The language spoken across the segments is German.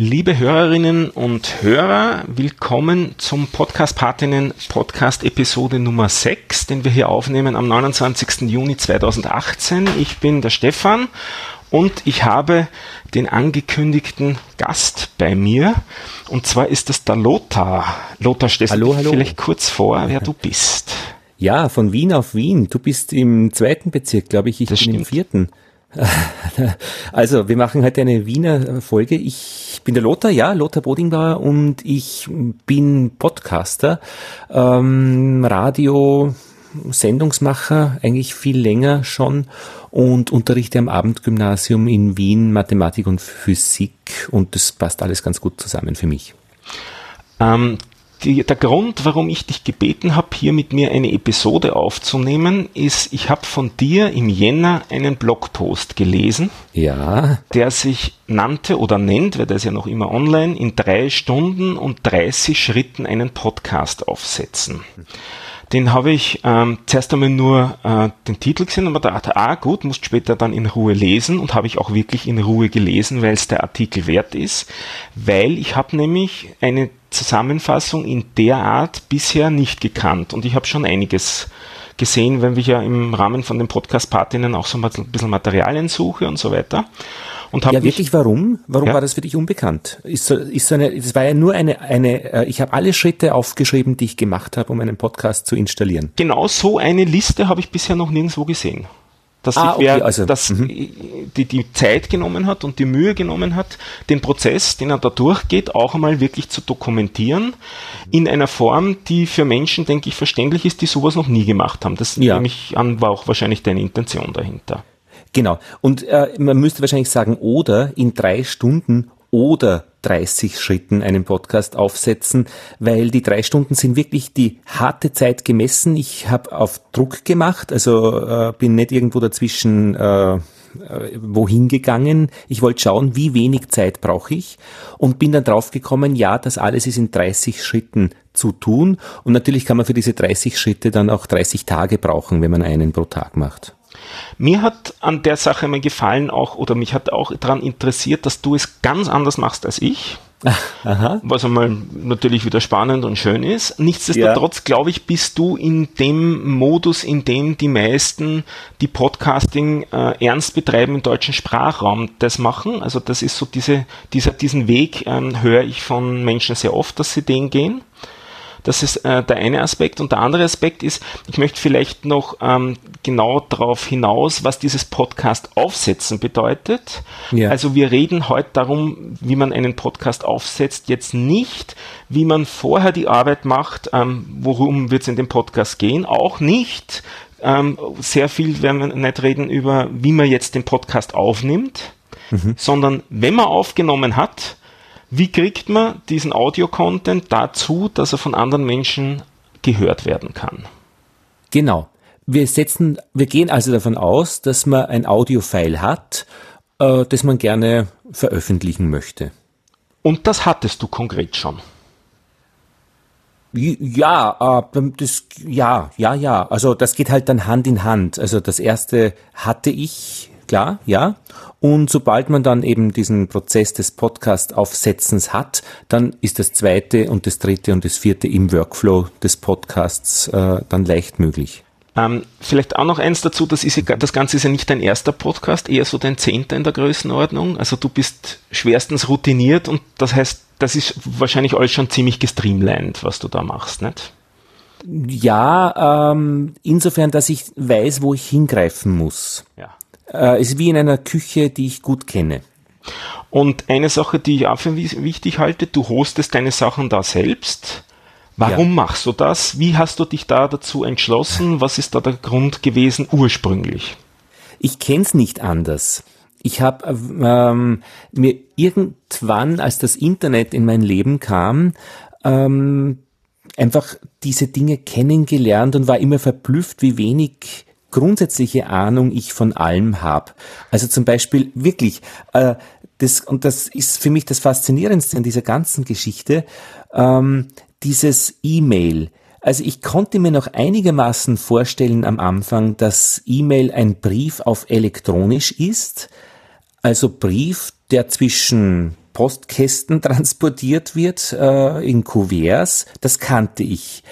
Liebe Hörerinnen und Hörer, willkommen zum Podcast Patinnen Podcast Episode Nummer 6, den wir hier aufnehmen am 29. Juni 2018. Ich bin der Stefan und ich habe den angekündigten Gast bei mir und zwar ist es der Lothar. Lothar, stellst hallo, du hallo. vielleicht kurz vor, wer du bist? Ja, von Wien auf Wien. Du bist im zweiten Bezirk, glaube ich. Ich das bin stimmt. im vierten. Also, wir machen heute eine Wiener Folge. Ich bin der Lothar, ja, Lothar Bodingbauer und ich bin Podcaster, ähm, Radio, Sendungsmacher, eigentlich viel länger schon und unterrichte am Abendgymnasium in Wien Mathematik und Physik und das passt alles ganz gut zusammen für mich. Ähm, die, der Grund, warum ich dich gebeten habe, hier mit mir eine Episode aufzunehmen, ist, ich habe von dir im Jänner einen Blogpost gelesen, ja. der sich nannte oder nennt, weil der ist ja noch immer online, in drei Stunden und 30 Schritten einen Podcast aufsetzen. Den habe ich ähm, zuerst einmal nur äh, den Titel gesehen und mir dachte, ah gut, musst später dann in Ruhe lesen und habe ich auch wirklich in Ruhe gelesen, weil es der Artikel wert ist, weil ich habe nämlich eine Zusammenfassung in der Art bisher nicht gekannt und ich habe schon einiges gesehen, wenn ich ja im Rahmen von den Podcast-Partinnen auch so ein bisschen Materialien suche und so weiter. Und ja, wirklich, warum? Warum ja? war das für dich unbekannt? Ist so, ist so eine, das war ja nur eine, eine äh, ich habe alle Schritte aufgeschrieben, die ich gemacht habe, um einen Podcast zu installieren. Genau so eine Liste habe ich bisher noch nirgendwo gesehen. Dass ah, sich wer okay, also, das, mhm. die, die Zeit genommen hat und die Mühe genommen hat, den Prozess, den er da durchgeht, auch einmal wirklich zu dokumentieren, in einer Form, die für Menschen, denke ich, verständlich ist, die sowas noch nie gemacht haben. Das ja. nehme ich an, war auch wahrscheinlich deine Intention dahinter. Genau. Und äh, man müsste wahrscheinlich sagen, oder in drei Stunden oder 30 Schritten einen Podcast aufsetzen, weil die drei Stunden sind wirklich die harte Zeit gemessen. Ich habe auf Druck gemacht, also äh, bin nicht irgendwo dazwischen äh, äh wohin gegangen. Ich wollte schauen, wie wenig Zeit brauche ich und bin dann draufgekommen, ja, das alles ist in 30 Schritten zu tun. Und natürlich kann man für diese 30 Schritte dann auch 30 Tage brauchen, wenn man einen pro Tag macht. Mir hat an der Sache mal gefallen auch, oder mich hat auch daran interessiert, dass du es ganz anders machst als ich. Aha. Was einmal natürlich wieder spannend und schön ist. Nichtsdestotrotz, ja. glaube ich, bist du in dem Modus, in dem die meisten, die Podcasting äh, ernst betreiben im deutschen Sprachraum, das machen. Also das ist so diese, dieser, diesen Weg ähm, höre ich von Menschen sehr oft, dass sie den gehen. Das ist äh, der eine Aspekt. Und der andere Aspekt ist, ich möchte vielleicht noch ähm, genau darauf hinaus, was dieses Podcast aufsetzen bedeutet. Ja. Also wir reden heute darum, wie man einen Podcast aufsetzt, jetzt nicht, wie man vorher die Arbeit macht, ähm, worum wird es in dem Podcast gehen, auch nicht. Ähm, sehr viel werden wir nicht reden über, wie man jetzt den Podcast aufnimmt, mhm. sondern wenn man aufgenommen hat, wie kriegt man diesen Audio-Content dazu, dass er von anderen Menschen gehört werden kann? Genau. Wir setzen, wir gehen also davon aus, dass man ein Audio-File hat, äh, das man gerne veröffentlichen möchte. Und das hattest du konkret schon? Ja, äh, das, ja, ja, ja. Also das geht halt dann Hand in Hand. Also das erste hatte ich, klar, ja. Und sobald man dann eben diesen Prozess des Podcast-Aufsetzens hat, dann ist das zweite und das dritte und das vierte im Workflow des Podcasts äh, dann leicht möglich. Ähm, vielleicht auch noch eins dazu, das, ist das Ganze ist ja nicht dein erster Podcast, eher so dein zehnter in der Größenordnung. Also du bist schwerstens routiniert und das heißt, das ist wahrscheinlich alles schon ziemlich gestreamlined, was du da machst, nicht? Ja, ähm, insofern, dass ich weiß, wo ich hingreifen muss. Ja. Äh, ist wie in einer Küche, die ich gut kenne. Und eine Sache, die ich auch für wichtig halte, du hostest deine Sachen da selbst. Warum ja. machst du das? Wie hast du dich da dazu entschlossen? Was ist da der Grund gewesen ursprünglich? Ich kenne es nicht anders. Ich habe ähm, mir irgendwann, als das Internet in mein Leben kam, ähm, einfach diese Dinge kennengelernt und war immer verblüfft, wie wenig grundsätzliche Ahnung ich von allem habe. Also zum Beispiel wirklich, äh, das, und das ist für mich das Faszinierendste an dieser ganzen Geschichte, ähm, dieses E-Mail. Also ich konnte mir noch einigermaßen vorstellen am Anfang, dass E-Mail ein Brief auf elektronisch ist, also Brief, der zwischen Postkästen transportiert wird, äh, in Kuverts, das kannte ich.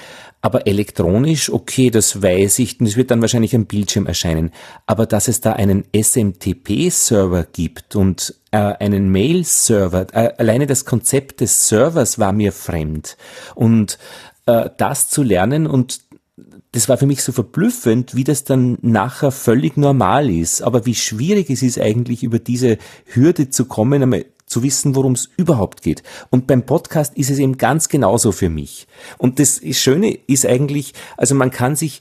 Aber elektronisch, okay, das weiß ich, das wird dann wahrscheinlich am Bildschirm erscheinen. Aber dass es da einen SMTP-Server gibt und äh, einen Mail-Server, äh, alleine das Konzept des Servers war mir fremd. Und äh, das zu lernen und das war für mich so verblüffend, wie das dann nachher völlig normal ist. Aber wie schwierig es ist eigentlich, über diese Hürde zu kommen, zu wissen, worum es überhaupt geht. Und beim Podcast ist es eben ganz genauso für mich. Und das Schöne ist eigentlich, also man kann sich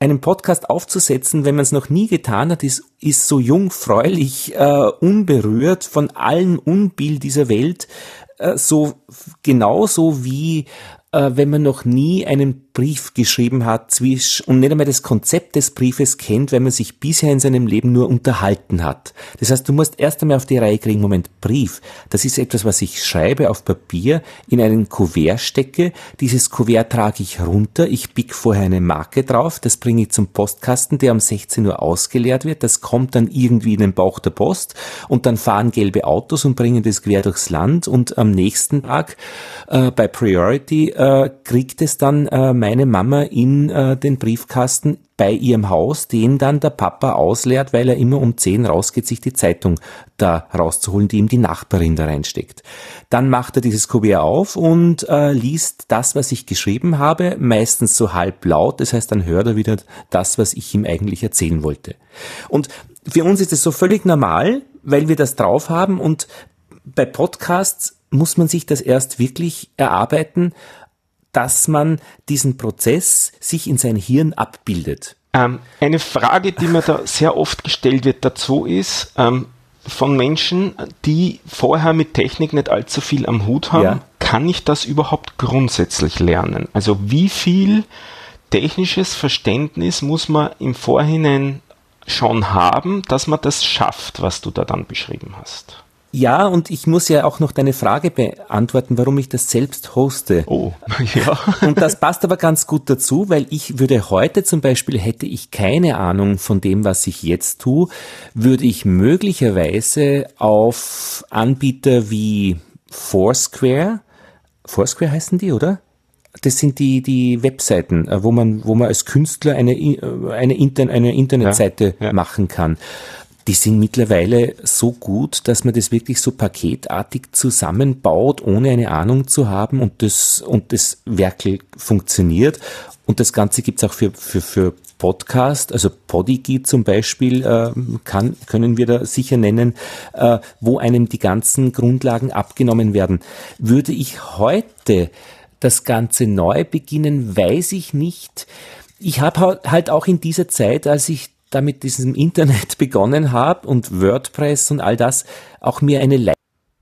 einen Podcast aufzusetzen, wenn man es noch nie getan hat, ist, ist so jungfräulich, äh, unberührt von allen Unbill dieser Welt, äh, so genauso wie äh, wenn man noch nie einen Brief geschrieben hat zwisch und nicht einmal das Konzept des Briefes kennt, wenn man sich bisher in seinem Leben nur unterhalten hat. Das heißt, du musst erst einmal auf die Reihe kriegen, Moment, Brief, das ist etwas, was ich schreibe auf Papier, in einen Kuvert stecke, dieses Kuvert trage ich runter, ich pick vorher eine Marke drauf, das bringe ich zum Postkasten, der um 16 Uhr ausgeleert wird, das kommt dann irgendwie in den Bauch der Post. Und dann fahren gelbe Autos und bringen das quer durchs Land. Und am nächsten Tag äh, bei Priority äh, kriegt es dann äh, meine Mama in äh, den Briefkasten bei ihrem Haus, den dann der Papa ausleert, weil er immer um 10 rausgeht, sich die Zeitung da rauszuholen, die ihm die Nachbarin da reinsteckt. Dann macht er dieses Kuvert auf und äh, liest das, was ich geschrieben habe, meistens so halb laut, das heißt, dann hört er wieder das, was ich ihm eigentlich erzählen wollte. Und für uns ist es so völlig normal, weil wir das drauf haben und bei Podcasts muss man sich das erst wirklich erarbeiten, dass man diesen Prozess sich in sein Hirn abbildet. Ähm, eine Frage, die mir da sehr oft gestellt wird dazu ist, ähm, von Menschen, die vorher mit Technik nicht allzu viel am Hut haben, ja. kann ich das überhaupt grundsätzlich lernen? Also wie viel technisches Verständnis muss man im Vorhinein schon haben, dass man das schafft, was du da dann beschrieben hast? Ja, und ich muss ja auch noch deine Frage beantworten, warum ich das selbst hoste. Oh, ja. Und das passt aber ganz gut dazu, weil ich würde heute zum Beispiel, hätte ich keine Ahnung von dem, was ich jetzt tue, würde ich möglicherweise auf Anbieter wie Foursquare, Foursquare heißen die, oder? Das sind die, die Webseiten, äh, wo man, wo man als Künstler eine, äh, eine, Inter eine Internetseite ja, ja. machen kann die sind mittlerweile so gut, dass man das wirklich so paketartig zusammenbaut, ohne eine Ahnung zu haben und das, und das Werkel funktioniert. Und das Ganze gibt's auch für, für, für Podcast, also Podigy zum Beispiel, äh, kann, können wir da sicher nennen, äh, wo einem die ganzen Grundlagen abgenommen werden. Würde ich heute das Ganze neu beginnen, weiß ich nicht. Ich habe halt auch in dieser Zeit, als ich da mit diesem Internet begonnen habe und WordPress und all das, auch mir eine Leitung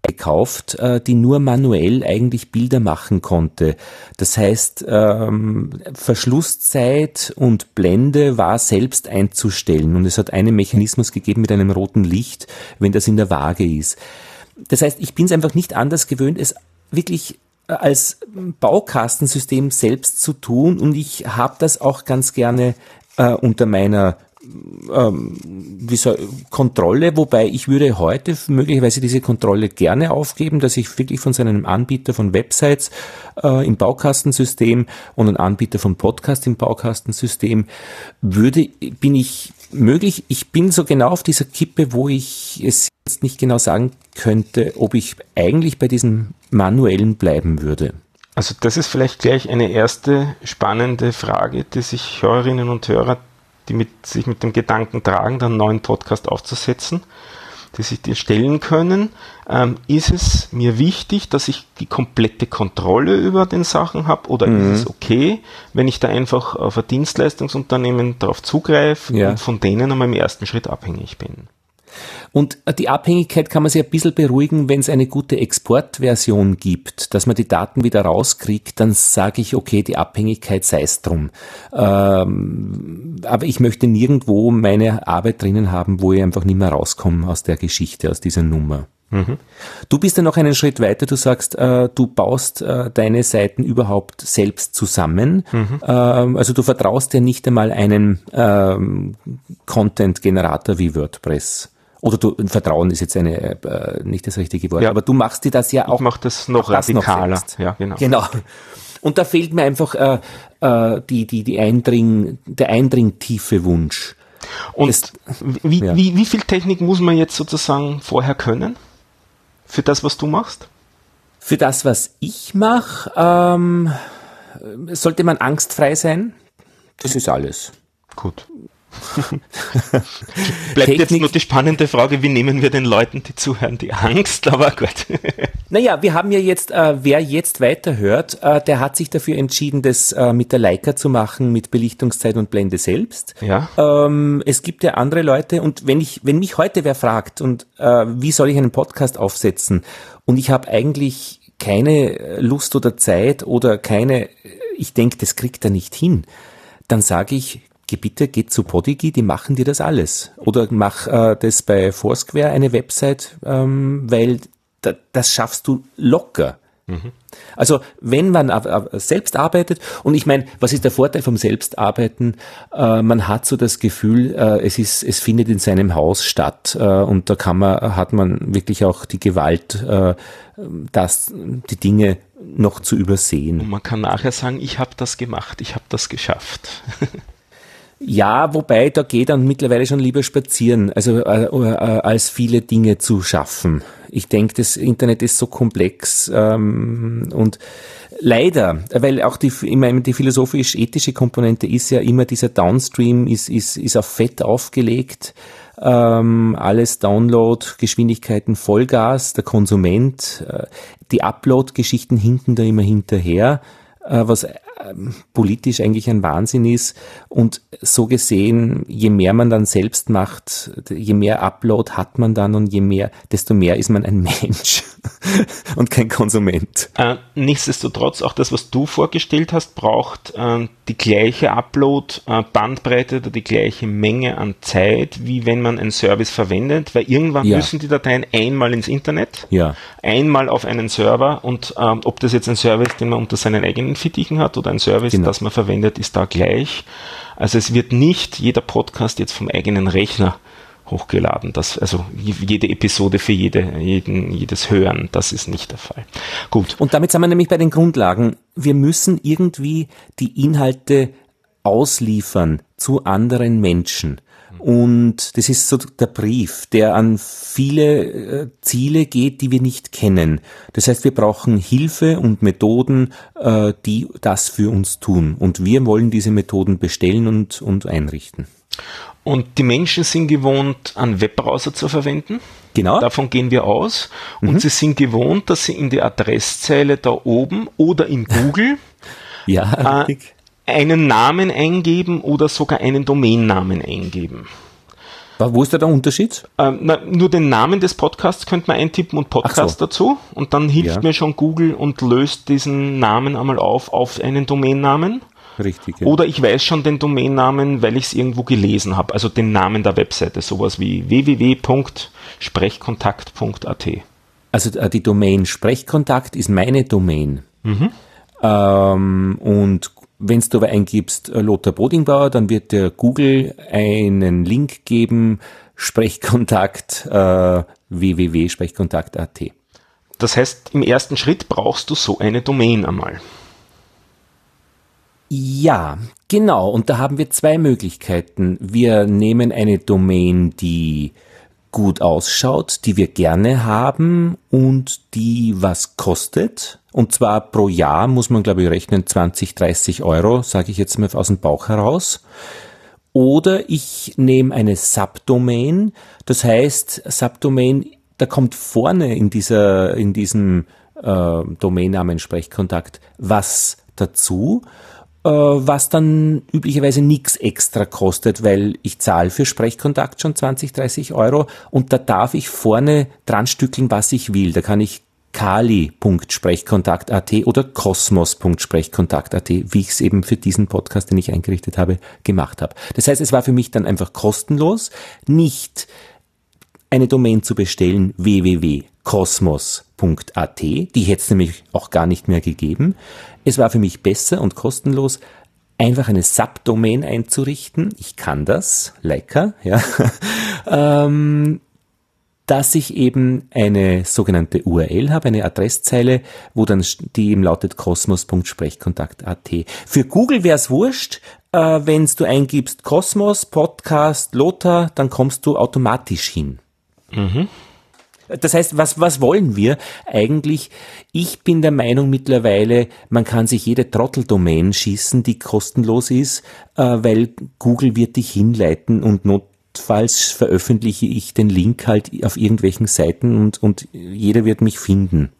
gekauft, äh, die nur manuell eigentlich Bilder machen konnte. Das heißt, ähm, Verschlusszeit und Blende war selbst einzustellen und es hat einen Mechanismus gegeben mit einem roten Licht, wenn das in der Waage ist. Das heißt, ich bin es einfach nicht anders gewöhnt, es wirklich als Baukastensystem selbst zu tun und ich habe das auch ganz gerne äh, unter meiner ähm, wie so, Kontrolle, wobei ich würde heute möglicherweise diese Kontrolle gerne aufgeben, dass ich wirklich von seinem Anbieter von Websites äh, im Baukastensystem und einem Anbieter von Podcast im Baukastensystem würde, bin ich möglich. Ich bin so genau auf dieser Kippe, wo ich es jetzt nicht genau sagen könnte, ob ich eigentlich bei diesem manuellen bleiben würde. Also das ist vielleicht gleich eine erste spannende Frage, die sich Hörerinnen und Hörer die mit, sich mit dem Gedanken tragen, dann einen neuen Podcast aufzusetzen, die sich dir stellen können. Ähm, ist es mir wichtig, dass ich die komplette Kontrolle über den Sachen habe oder mhm. ist es okay, wenn ich da einfach auf ein Dienstleistungsunternehmen darauf zugreife ja. und von denen einmal im ersten Schritt abhängig bin? Und die Abhängigkeit kann man sich ein bisschen beruhigen, wenn es eine gute Exportversion gibt, dass man die Daten wieder rauskriegt, dann sage ich, okay, die Abhängigkeit sei es drum. Ähm, aber ich möchte nirgendwo meine Arbeit drinnen haben, wo ich einfach nicht mehr rauskomme aus der Geschichte, aus dieser Nummer. Mhm. Du bist ja noch einen Schritt weiter, du sagst, äh, du baust äh, deine Seiten überhaupt selbst zusammen. Mhm. Ähm, also du vertraust ja nicht einmal einem ähm, Content-Generator wie WordPress Oder du, Vertrauen ist jetzt eine, äh, nicht das richtige Wort, ja. aber du machst dir das ja auch. Ich mach das noch radikaler. Noch ja, genau. Genau. Und da fehlt mir einfach äh, äh, die, die, die Eindring, der eindringtiefe Wunsch. Und das, wie, ja. wie, wie viel Technik muss man jetzt sozusagen vorher können? Für das, was du machst? Für das, was ich mache, ähm, sollte man angstfrei sein. Das ist alles. Gut. Bleibt Technik. jetzt nur die spannende Frage, wie nehmen wir den Leuten, die zuhören, die Angst, aber gut. naja, wir haben ja jetzt, äh, wer jetzt weiterhört, äh, der hat sich dafür entschieden, das äh, mit der Leica zu machen, mit Belichtungszeit und Blende selbst. Ja. Ähm, es gibt ja andere Leute und wenn ich, wenn mich heute wer fragt und äh, wie soll ich einen Podcast aufsetzen und ich habe eigentlich keine Lust oder Zeit oder keine, ich denke, das kriegt er nicht hin, dann sage ich, geh bitte, geh zu Podigy, die machen dir das alles. Oder mach äh, das bei Foursquare eine Website, ähm, weil da, das schaffst du locker. Mhm. Also wenn man selbst arbeitet, und ich meine, was ist der Vorteil vom Selbstarbeiten? Äh, man hat so das Gefühl, äh, es ist, es findet in seinem Haus statt äh, und da kann man, hat man wirklich auch die Gewalt, äh, das, die Dinge noch zu übersehen. Und man kann nachher sagen, ich habe das gemacht, ich habe das geschafft. Ja, wobei da geht dann mittlerweile schon lieber spazieren, also äh, äh, als viele Dinge zu schaffen. Ich denke, das Internet ist so komplex ähm, und leider, weil auch die, ich meine, die philosophisch-ethische Komponente ist ja immer dieser Downstream ist, ist, ist auf Fett aufgelegt. Ähm, alles Download, Geschwindigkeiten Vollgas, der Konsument, äh, die Upload-Geschichten hinken da immer hinterher, äh, was ähm, politisch eigentlich ein Wahnsinn ist. Und so gesehen, je mehr man dann selbst macht, je mehr Upload hat man dann und je mehr, desto mehr ist man ein Mensch und kein Konsument. Äh, nichtsdestotrotz, auch das, was du vorgestellt hast, braucht äh, die gleiche Upload-Bandbreite äh, oder die gleiche Menge an Zeit, wie wenn man einen Service verwendet, weil irgendwann ja. müssen die Dateien einmal ins Internet, ja. einmal auf einen Server und ähm, ob das jetzt ein Service, den man unter seinen eigenen Fittichen hat oder oder ein Service, genau. das man verwendet, ist da gleich. Also es wird nicht jeder Podcast jetzt vom eigenen Rechner hochgeladen. Das, also jede Episode für jede, jeden, jedes Hören, das ist nicht der Fall. Gut. Und damit sind wir nämlich bei den Grundlagen. Wir müssen irgendwie die Inhalte ausliefern zu anderen Menschen. Und das ist so der Brief, der an viele äh, Ziele geht, die wir nicht kennen. Das heißt, wir brauchen Hilfe und Methoden, äh, die das für uns tun. Und wir wollen diese Methoden bestellen und, und einrichten. Und die Menschen sind gewohnt, einen Webbrowser zu verwenden. Genau. Davon gehen wir aus. Und mhm. sie sind gewohnt, dass sie in die Adresszeile da oben oder in Google ja, äh, einen Namen eingeben oder sogar einen Domainnamen eingeben. Wo ist da der Unterschied? Ähm, na, nur den Namen des Podcasts könnte man eintippen und Podcast so. dazu und dann hilft ja. mir schon Google und löst diesen Namen einmal auf auf einen Domainnamen. Richtig. Ja. Oder ich weiß schon den Domainnamen, weil ich es irgendwo gelesen habe, also den Namen der Webseite, sowas wie www.sprechkontakt.at. Also äh, die Domain Sprechkontakt ist meine Domain. Mhm. Ähm, und wenn du aber eingibst äh, Lothar Bodingbauer, dann wird der Google einen Link geben, Sprechkontakt äh, www.sprechkontakt.at. Das heißt, im ersten Schritt brauchst du so eine Domain einmal. Ja, genau. Und da haben wir zwei Möglichkeiten. Wir nehmen eine Domain, die gut ausschaut, die wir gerne haben und die was kostet. Und zwar pro Jahr muss man, glaube ich, rechnen 20, 30 Euro, sage ich jetzt mal aus dem Bauch heraus. Oder ich nehme eine Subdomain, das heißt Subdomain, da kommt vorne in dieser, in diesem äh, Domainnamen Sprechkontakt was dazu was dann üblicherweise nichts extra kostet, weil ich zahle für Sprechkontakt schon 20, 30 Euro und da darf ich vorne dran stückeln, was ich will. Da kann ich kali.sprechkontakt.at oder kosmos.sprechkontakt.at, wie ich es eben für diesen Podcast, den ich eingerichtet habe, gemacht habe. Das heißt, es war für mich dann einfach kostenlos, nicht eine Domain zu bestellen, www.kosmos.at, die hätte es nämlich auch gar nicht mehr gegeben. Es war für mich besser und kostenlos, einfach eine Subdomain einzurichten. Ich kann das, lecker, ja. ähm, dass ich eben eine sogenannte URL habe, eine Adresszeile, wo dann die eben lautet kosmos.sprechkontakt.at. Für Google wäre es wurscht, äh, wenn du eingibst Kosmos, Podcast, Lothar, dann kommst du automatisch hin. Mhm. Das heißt, was, was wollen wir eigentlich? Ich bin der Meinung mittlerweile, man kann sich jede Trotteldomain schießen, die kostenlos ist, äh, weil Google wird dich hinleiten und notfalls veröffentliche ich den Link halt auf irgendwelchen Seiten und, und jeder wird mich finden.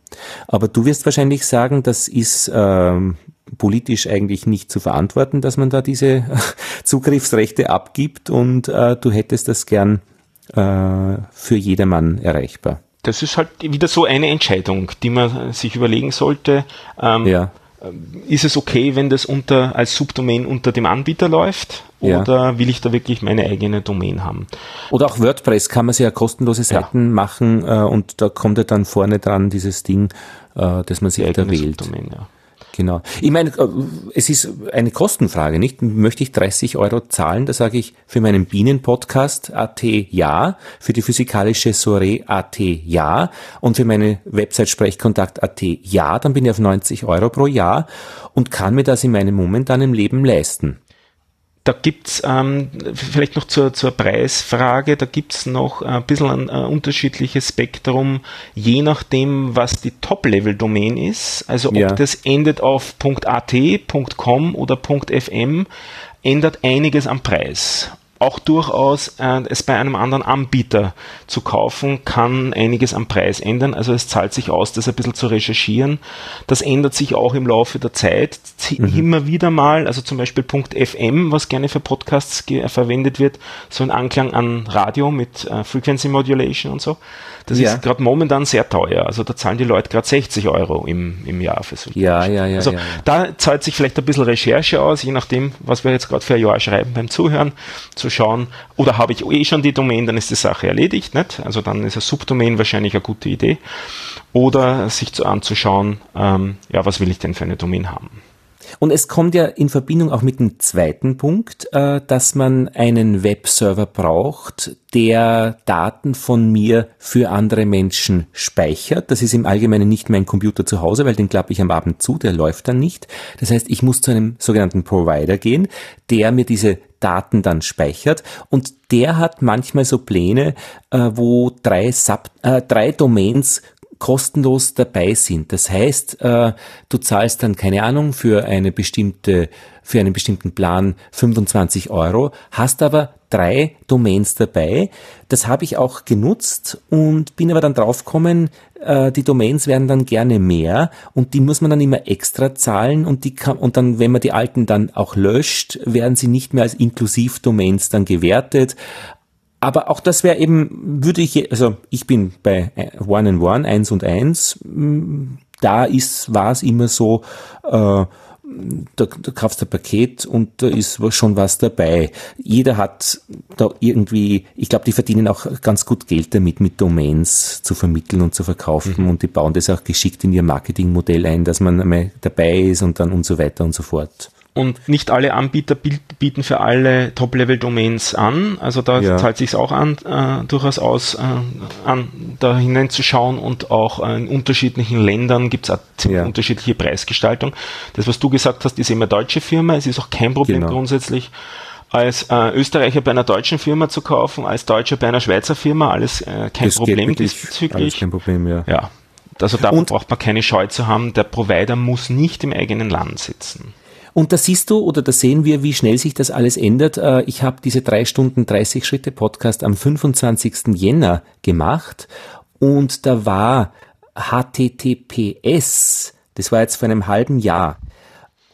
Aber du wirst wahrscheinlich sagen, das ist ähm, politisch eigentlich nicht zu verantworten, dass man da diese Zugriffsrechte abgibt und äh, du hättest das gern äh, für jedermann erreichbar. Das ist halt wieder so eine Entscheidung, die man sich überlegen sollte. Ähm, ja. Äh, ist es okay, wenn das unter, als Subdomain unter dem Anbieter läuft? Oder ja. will ich da wirklich meine eigene Domain haben? Oder auch WordPress kann man sich ja kostenlose Seiten ja. machen äh, und da kommt ja dann vorne dran dieses Ding, äh, das man sich da wählt. Subdomain, ja. Genau. Ich meine, äh, es ist eine Kostenfrage, nicht? Möchte ich 30 Euro zahlen? Da sage ich für meinen Bienenpodcast AT ja, für die physikalische Soiree AT ja und für meine Website Sprechkontakt AT ja, dann bin ich auf 90 Euro pro Jahr und kann mir das in meinem momentanen Leben leisten. Da gibt's ähm, vielleicht noch zur, zur Preisfrage, da gibt's noch ein bisschen ein, ein unterschiedliches Spektrum, je nachdem, was die Top-Level-Domain ist. Also ob ja. das endet auf .at, .com oder .fm, ändert einiges am Preis auch durchaus äh, es bei einem anderen Anbieter zu kaufen, kann einiges am Preis ändern. Also es zahlt sich aus, das ein bisschen zu recherchieren. Das ändert sich auch im Laufe der Zeit. Mhm. Immer wieder mal, also zum Beispiel .fm, was gerne für Podcasts verwendet wird, so ein Anklang an Radio mit äh, Frequency Modulation und so. Das ja. ist gerade momentan sehr teuer. Also da zahlen die Leute gerade 60 Euro im, im Jahr für so. Ja, ja, ja. Also ja, ja. da zahlt sich vielleicht ein bisschen Recherche aus, je nachdem, was wir jetzt gerade für ein Jahr schreiben beim Zuhören, zu schauen, oder habe ich eh schon die Domain, dann ist die Sache erledigt, nicht? Also dann ist ein Subdomain wahrscheinlich eine gute Idee. Oder sich zu anzuschauen, ähm, ja, was will ich denn für eine Domain haben? Und es kommt ja in Verbindung auch mit dem zweiten Punkt, äh, dass man einen Webserver braucht, der Daten von mir für andere Menschen speichert. Das ist im Allgemeinen nicht mein Computer zu Hause, weil den klappe ich am Abend zu, der läuft dann nicht. Das heißt, ich muss zu einem sogenannten Provider gehen, der mir diese Daten dann speichert und der hat manchmal so Pläne, äh, wo drei, Sub, äh, drei Domains kostenlos dabei sind. Das heißt, äh, du zahlst dann keine Ahnung für eine bestimmte, für einen bestimmten Plan 25 Euro, hast aber drei Domains dabei. Das habe ich auch genutzt und bin aber dann draufgekommen, äh, die Domains werden dann gerne mehr und die muss man dann immer extra zahlen und die kann, und dann, wenn man die alten dann auch löscht, werden sie nicht mehr als Inklusiv-Domains dann gewertet aber auch das wäre eben, würde ich, also ich bin bei One and One, eins und eins, mm, da ist, war es immer so, äh, da, da kaufst du ein Paket und da ist schon was dabei. Jeder hat da irgendwie, ich glaube, die verdienen auch ganz gut Geld damit, mit Domains zu vermitteln und zu verkaufen mhm. und die bauen das auch geschickt in ihr Marketingmodell ein, dass man einmal dabei ist und dann und so weiter und so fort. Und nicht alle Anbieter bieten für alle Top-Level-Domains an. Also da ja. zahlt sich auch an, äh, durchaus aus, äh, an, da hineinzuschauen und auch äh, in unterschiedlichen Ländern gibt es ja. unterschiedliche Preisgestaltung. Das, was du gesagt hast, ist immer deutsche Firma. Es ist auch kein Problem genau. grundsätzlich als äh, Österreicher bei einer deutschen Firma zu kaufen, als Deutscher bei einer Schweizer Firma, alles äh, kein das Problem diesbezüglich. Alles kein Problem, ja. ja. Also da braucht man keine Scheu zu haben, der Provider muss nicht im eigenen Land sitzen. Und da siehst du oder da sehen wir, wie schnell sich das alles ändert. Äh, ich habe diese drei Stunden 30 Schritte Podcast am 25. Jänner gemacht und da war HTTPS, das war jetzt vor einem halben Jahr,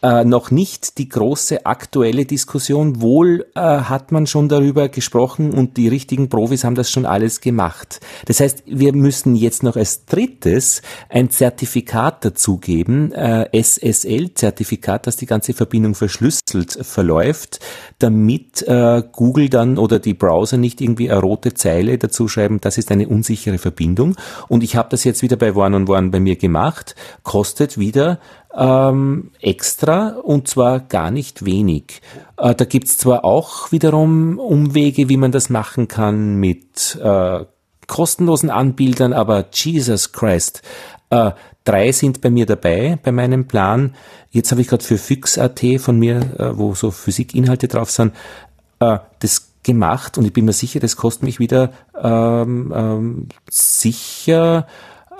äh, noch nicht die große aktuelle Diskussion. Wohl äh, hat man schon darüber gesprochen und die richtigen Profis haben das schon alles gemacht. Das heißt, wir müssen jetzt noch als drittes ein Zertifikat dazugeben, äh, SSL-Zertifikat, dass die ganze Verbindung verschlüsselt verläuft, damit äh, Google dann oder die Browser nicht irgendwie eine rote Zeile dazu schreiben, das ist eine unsichere Verbindung. Und ich habe das jetzt wieder bei One on One bei mir gemacht, kostet wieder ähm, extra und zwar gar nicht wenig. Äh, da gibt's zwar auch wiederum Umwege, wie man das machen kann mit äh, kostenlosen Anbildern, aber Jesus Christ. Äh, drei sind bei mir dabei, bei meinem Plan. Jetzt habe ich gerade für Fix.at von mir, äh, wo so Physikinhalte drauf sind, äh, das gemacht und ich bin mir sicher, das kostet mich wieder ähm, ähm, sicher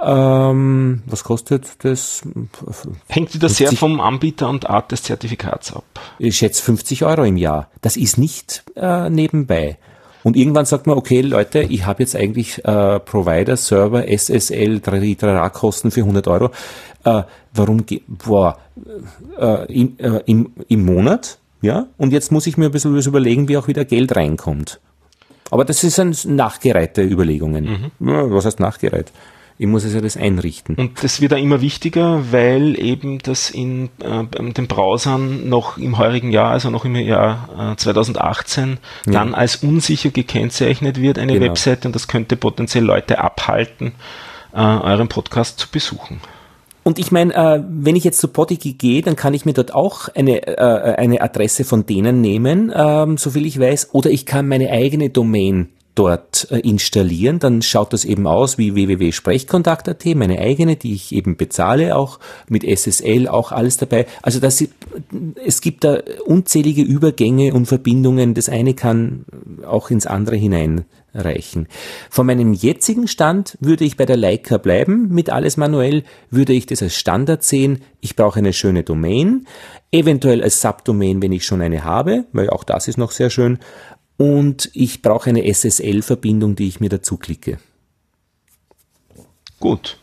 ähm, was kostet das? Hängt wieder 50, sehr vom Anbieter und Art des Zertifikats ab. Ich schätze 50 Euro im Jahr. Das ist nicht äh, nebenbei. Und irgendwann sagt man, okay, Leute, ich habe jetzt eigentlich äh, Provider, Server, SSL, Trara-Kosten für 100 Euro. Äh, warum, boah, äh, im, äh, im, im Monat? Ja, und jetzt muss ich mir ein bisschen was überlegen, wie auch wieder Geld reinkommt. Aber das sind nachgereihte Überlegungen. Mhm. Was heißt nachgereiht? Ich muss es ja das einrichten. Und das wird auch immer wichtiger, weil eben das in äh, den Browsern noch im heurigen Jahr, also noch im Jahr äh, 2018, ja. dann als unsicher gekennzeichnet wird, eine genau. Webseite, und das könnte potenziell Leute abhalten, äh, euren Podcast zu besuchen. Und ich meine, äh, wenn ich jetzt zu Podigy gehe, dann kann ich mir dort auch eine, äh, eine Adresse von denen nehmen, ähm, soviel ich weiß, oder ich kann meine eigene Domain dort äh, installieren, dann schaut das eben aus wie www.sprechkontakt.at, meine eigene, die ich eben bezahle, auch mit SSL, auch alles dabei. Also das, es gibt da unzählige Übergänge und Verbindungen. Das eine kann auch ins andere hineinreichen. Von meinem jetzigen Stand würde ich bei der Leica bleiben, mit alles manuell, würde ich das als Standard sehen. Ich brauche eine schöne Domain, eventuell als Subdomain, wenn ich schon eine habe, weil auch das ist noch sehr schön und ich brauche eine SSL-Verbindung, die ich mir dazu klicke. Gut.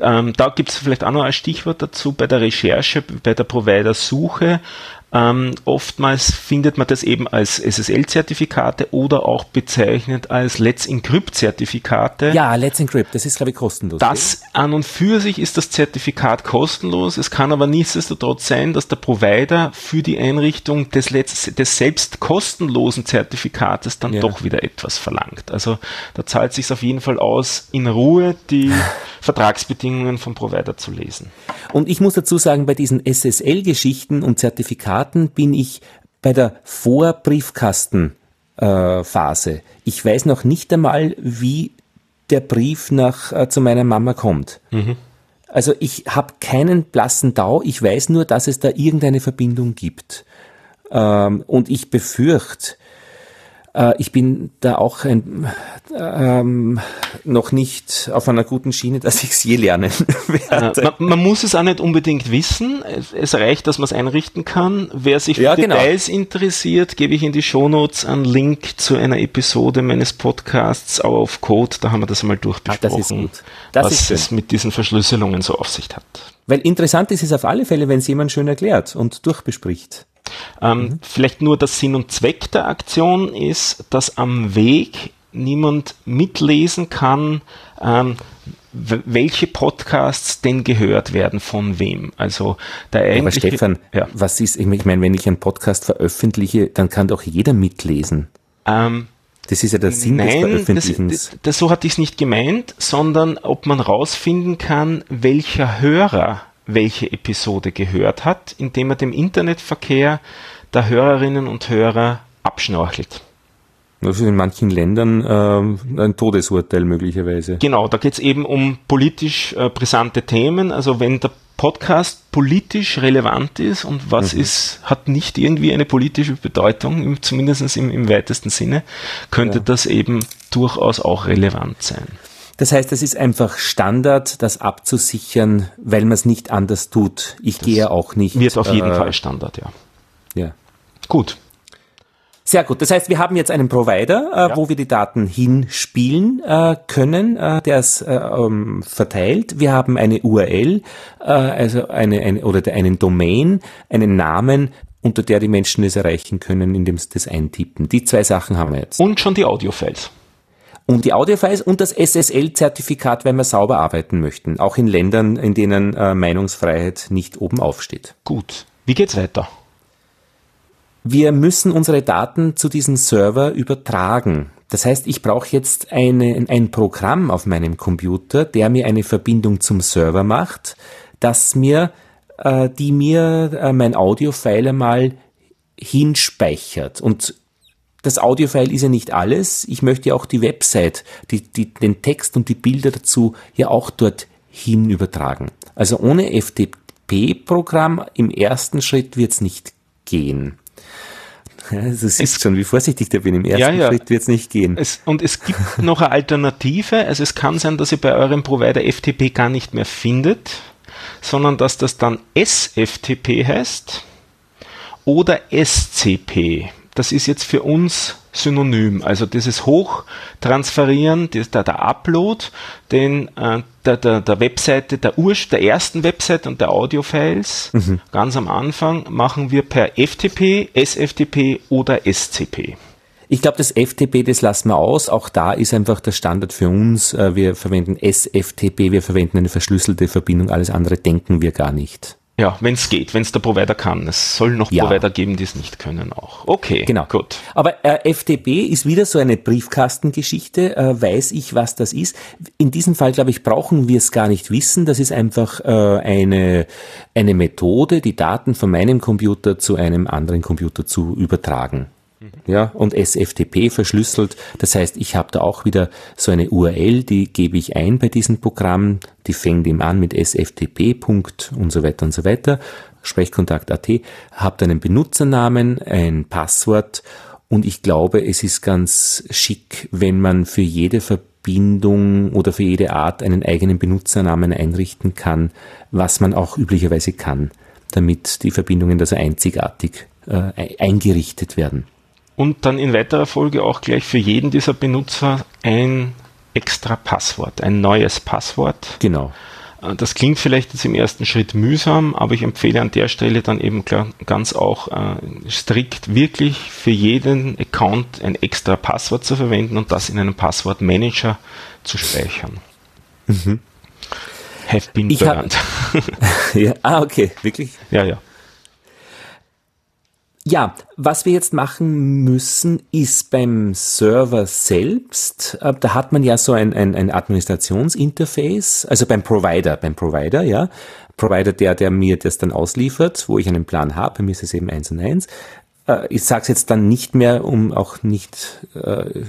Ähm, da gibt es vielleicht auch noch ein Stichwort dazu bei der Recherche, bei der Provider-Suche. Ähm, oftmals findet man das eben als SSL-Zertifikate oder auch bezeichnet als Let's Encrypt-Zertifikate. Ja, Let's Encrypt, das ist glaube ich kostenlos. Das ja? an und für sich ist das Zertifikat kostenlos. Es kann aber nichtsdestotrotz sein, dass der Provider für die Einrichtung des, Let's, des selbst kostenlosen Zertifikates dann ja. doch wieder etwas verlangt. Also da zahlt es sich auf jeden Fall aus, in Ruhe die Vertragsbedingungen vom Provider zu lesen. Und ich muss dazu sagen, bei diesen SSL-Geschichten und Zertifikaten Daten bin ich bei der Vorbriefkastenphase. Äh, ich weiß noch nicht einmal, wie der Brief nach äh, zu meiner Mama kommt. Mhm. Also ich habe keinen blassen Dau, ich weiß nur, dass es da irgendeine Verbindung gibt. Ähm, und ich befürchte, äh, ich bin da auch ein, ähm, noch nicht auf einer guten Schiene, dass ich es je lernen werde. Man, man, muss es auch nicht unbedingt wissen. Es reicht, dass man es einrichten kann. Wer sich für ja, genau. Details interessiert, gebe ich in die Shownotes einen Link zu einer Episode meines Podcasts Hour of Code. Da haben wir das einmal durchbesprochen, Ach, das. Das was es mit diesen Verschlüsselungen so auf sich hat. Weil interessant ist es auf alle Fälle, wenn es jemand schön erklärt und durchbespricht. Ähm, mhm. Vielleicht nur der Sinn und Zweck der Aktion ist, dass am Weg niemand mitlesen kann, ähm, welche Podcasts denn gehört werden von wem. Also der eigentliche, Aber Stefan, ja. was ist, ich meine, wenn ich einen Podcast veröffentliche, dann kann doch jeder mitlesen. Ähm, das ist ja der Sinn nein, des Veröffentlichens. Das, das, so hatte ich es nicht gemeint, sondern ob man rausfinden kann, welcher Hörer welche Episode gehört hat, indem er dem Internetverkehr der Hörerinnen und Hörer abschnorchelt. Das ist in manchen Ländern äh, ein Todesurteil möglicherweise. Genau, da geht es eben um politisch äh, brisante Themen. Also wenn der Podcast politisch relevant ist und was mhm. ist, hat nicht irgendwie eine politische Bedeutung, zumindest im, im weitesten Sinne, könnte ja. das eben durchaus auch relevant sein. Das heißt, es ist einfach Standard, das abzusichern, weil man es nicht anders tut. Ich das gehe auch nicht. Wird auf jeden äh, Fall Standard, ja. Ja. Gut. Sehr gut. Das heißt, wir haben jetzt einen Provider, äh, ja. wo wir die Daten hinspielen äh, können, äh, der es äh, ähm, verteilt. Wir haben eine URL, äh, also eine, eine oder einen Domain, einen Namen, unter der die Menschen es erreichen können, indem sie das eintippen. Die zwei Sachen haben wir jetzt. Und schon die Audiofiles und die Audiofiles und das SSL-Zertifikat, wenn wir sauber arbeiten möchten, auch in Ländern, in denen äh, Meinungsfreiheit nicht oben aufsteht. Gut. Wie geht's weiter? Wir müssen unsere Daten zu diesem Server übertragen. Das heißt, ich brauche jetzt eine, ein Programm auf meinem Computer, der mir eine Verbindung zum Server macht, das mir, äh, die mir äh, mein Audiofile einmal hinspeichert. Und das Audiofile ist ja nicht alles. Ich möchte ja auch die Website, die, die, den Text und die Bilder dazu ja auch dort hin übertragen. Also ohne FTP-Programm im ersten Schritt wird es nicht gehen. Du siehst schon, wie vorsichtig der bin. Im ersten ja, ja. Schritt wird es nicht gehen. Es, und es gibt noch eine Alternative. Also es kann sein, dass ihr bei eurem Provider FTP gar nicht mehr findet, sondern dass das dann SFTP heißt oder SCP. Das ist jetzt für uns synonym. Also dieses Hochtransferieren, der, der Upload, den äh, der, der, der Webseite, der Ur der ersten Webseite und der Audiofiles mhm. ganz am Anfang machen wir per FTP, SFTP oder SCP. Ich glaube, das FTP, das lassen wir aus. Auch da ist einfach der Standard für uns. Äh, wir verwenden SFTP, wir verwenden eine verschlüsselte Verbindung. Alles andere denken wir gar nicht. Ja, wenn es geht, wenn es der Provider kann. Es soll noch ja. Provider geben, die es nicht können auch. Okay, genau. gut. Aber äh, FTP ist wieder so eine Briefkastengeschichte. Äh, weiß ich, was das ist? In diesem Fall, glaube ich, brauchen wir es gar nicht wissen. Das ist einfach äh, eine, eine Methode, die Daten von meinem Computer zu einem anderen Computer zu übertragen. Mhm. Ja, und SFTP verschlüsselt. Das heißt, ich habe da auch wieder so eine URL, die gebe ich ein bei diesem Programm. Die fängt ihm an mit SFTP. und so weiter und so weiter. Sprechkontakt.at. Habe einen Benutzernamen, ein Passwort und ich glaube, es ist ganz schick, wenn man für jede Verbindung oder für jede Art einen eigenen Benutzernamen einrichten kann, was man auch üblicherweise kann, damit die Verbindungen also einzigartig äh, eingerichtet werden und dann in weiterer Folge auch gleich für jeden dieser Benutzer ein extra Passwort, ein neues Passwort. Genau. Äh, das klingt vielleicht jetzt im ersten Schritt mühsam, aber ich empfehle an der Stelle dann eben ganz auch äh, strikt wirklich für jeden Account ein extra Passwort zu verwenden und das in einem Passwortmanager zu speichern. Mhm. Have been ich burned. Hab, ja, ah, okay, wirklich? Ja, ja. Ja, was wir jetzt machen müssen, ist beim Server selbst, äh, da hat man ja so ein, ein, ein Administrationsinterface, also beim Provider, beim Provider, ja. Provider, der, der mir das dann ausliefert, wo ich einen Plan habe, bei mir ist es eben eins und eins. Äh, ich sage es jetzt dann nicht mehr, um auch nicht, äh,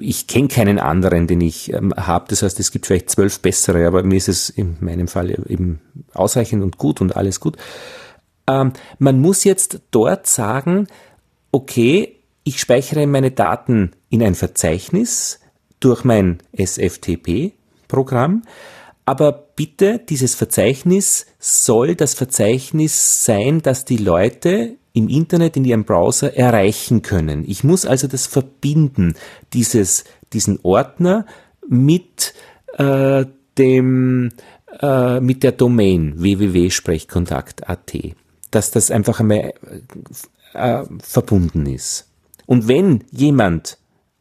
ich kenne keinen anderen, den ich ähm, habe. Das heißt, es gibt vielleicht zwölf bessere, aber mir ist es in meinem Fall eben ausreichend und gut und alles gut. Ähm, man muss jetzt dort sagen, okay, ich speichere meine Daten in ein Verzeichnis durch mein SFTP-Programm, aber bitte, dieses Verzeichnis soll das Verzeichnis sein, das die Leute im Internet, in ihrem Browser erreichen können. Ich muss also das verbinden, dieses, diesen Ordner mit äh, dem äh, mit der Domain www.sprechkontakt.at dass das einfach einmal äh, verbunden ist. Und wenn jemand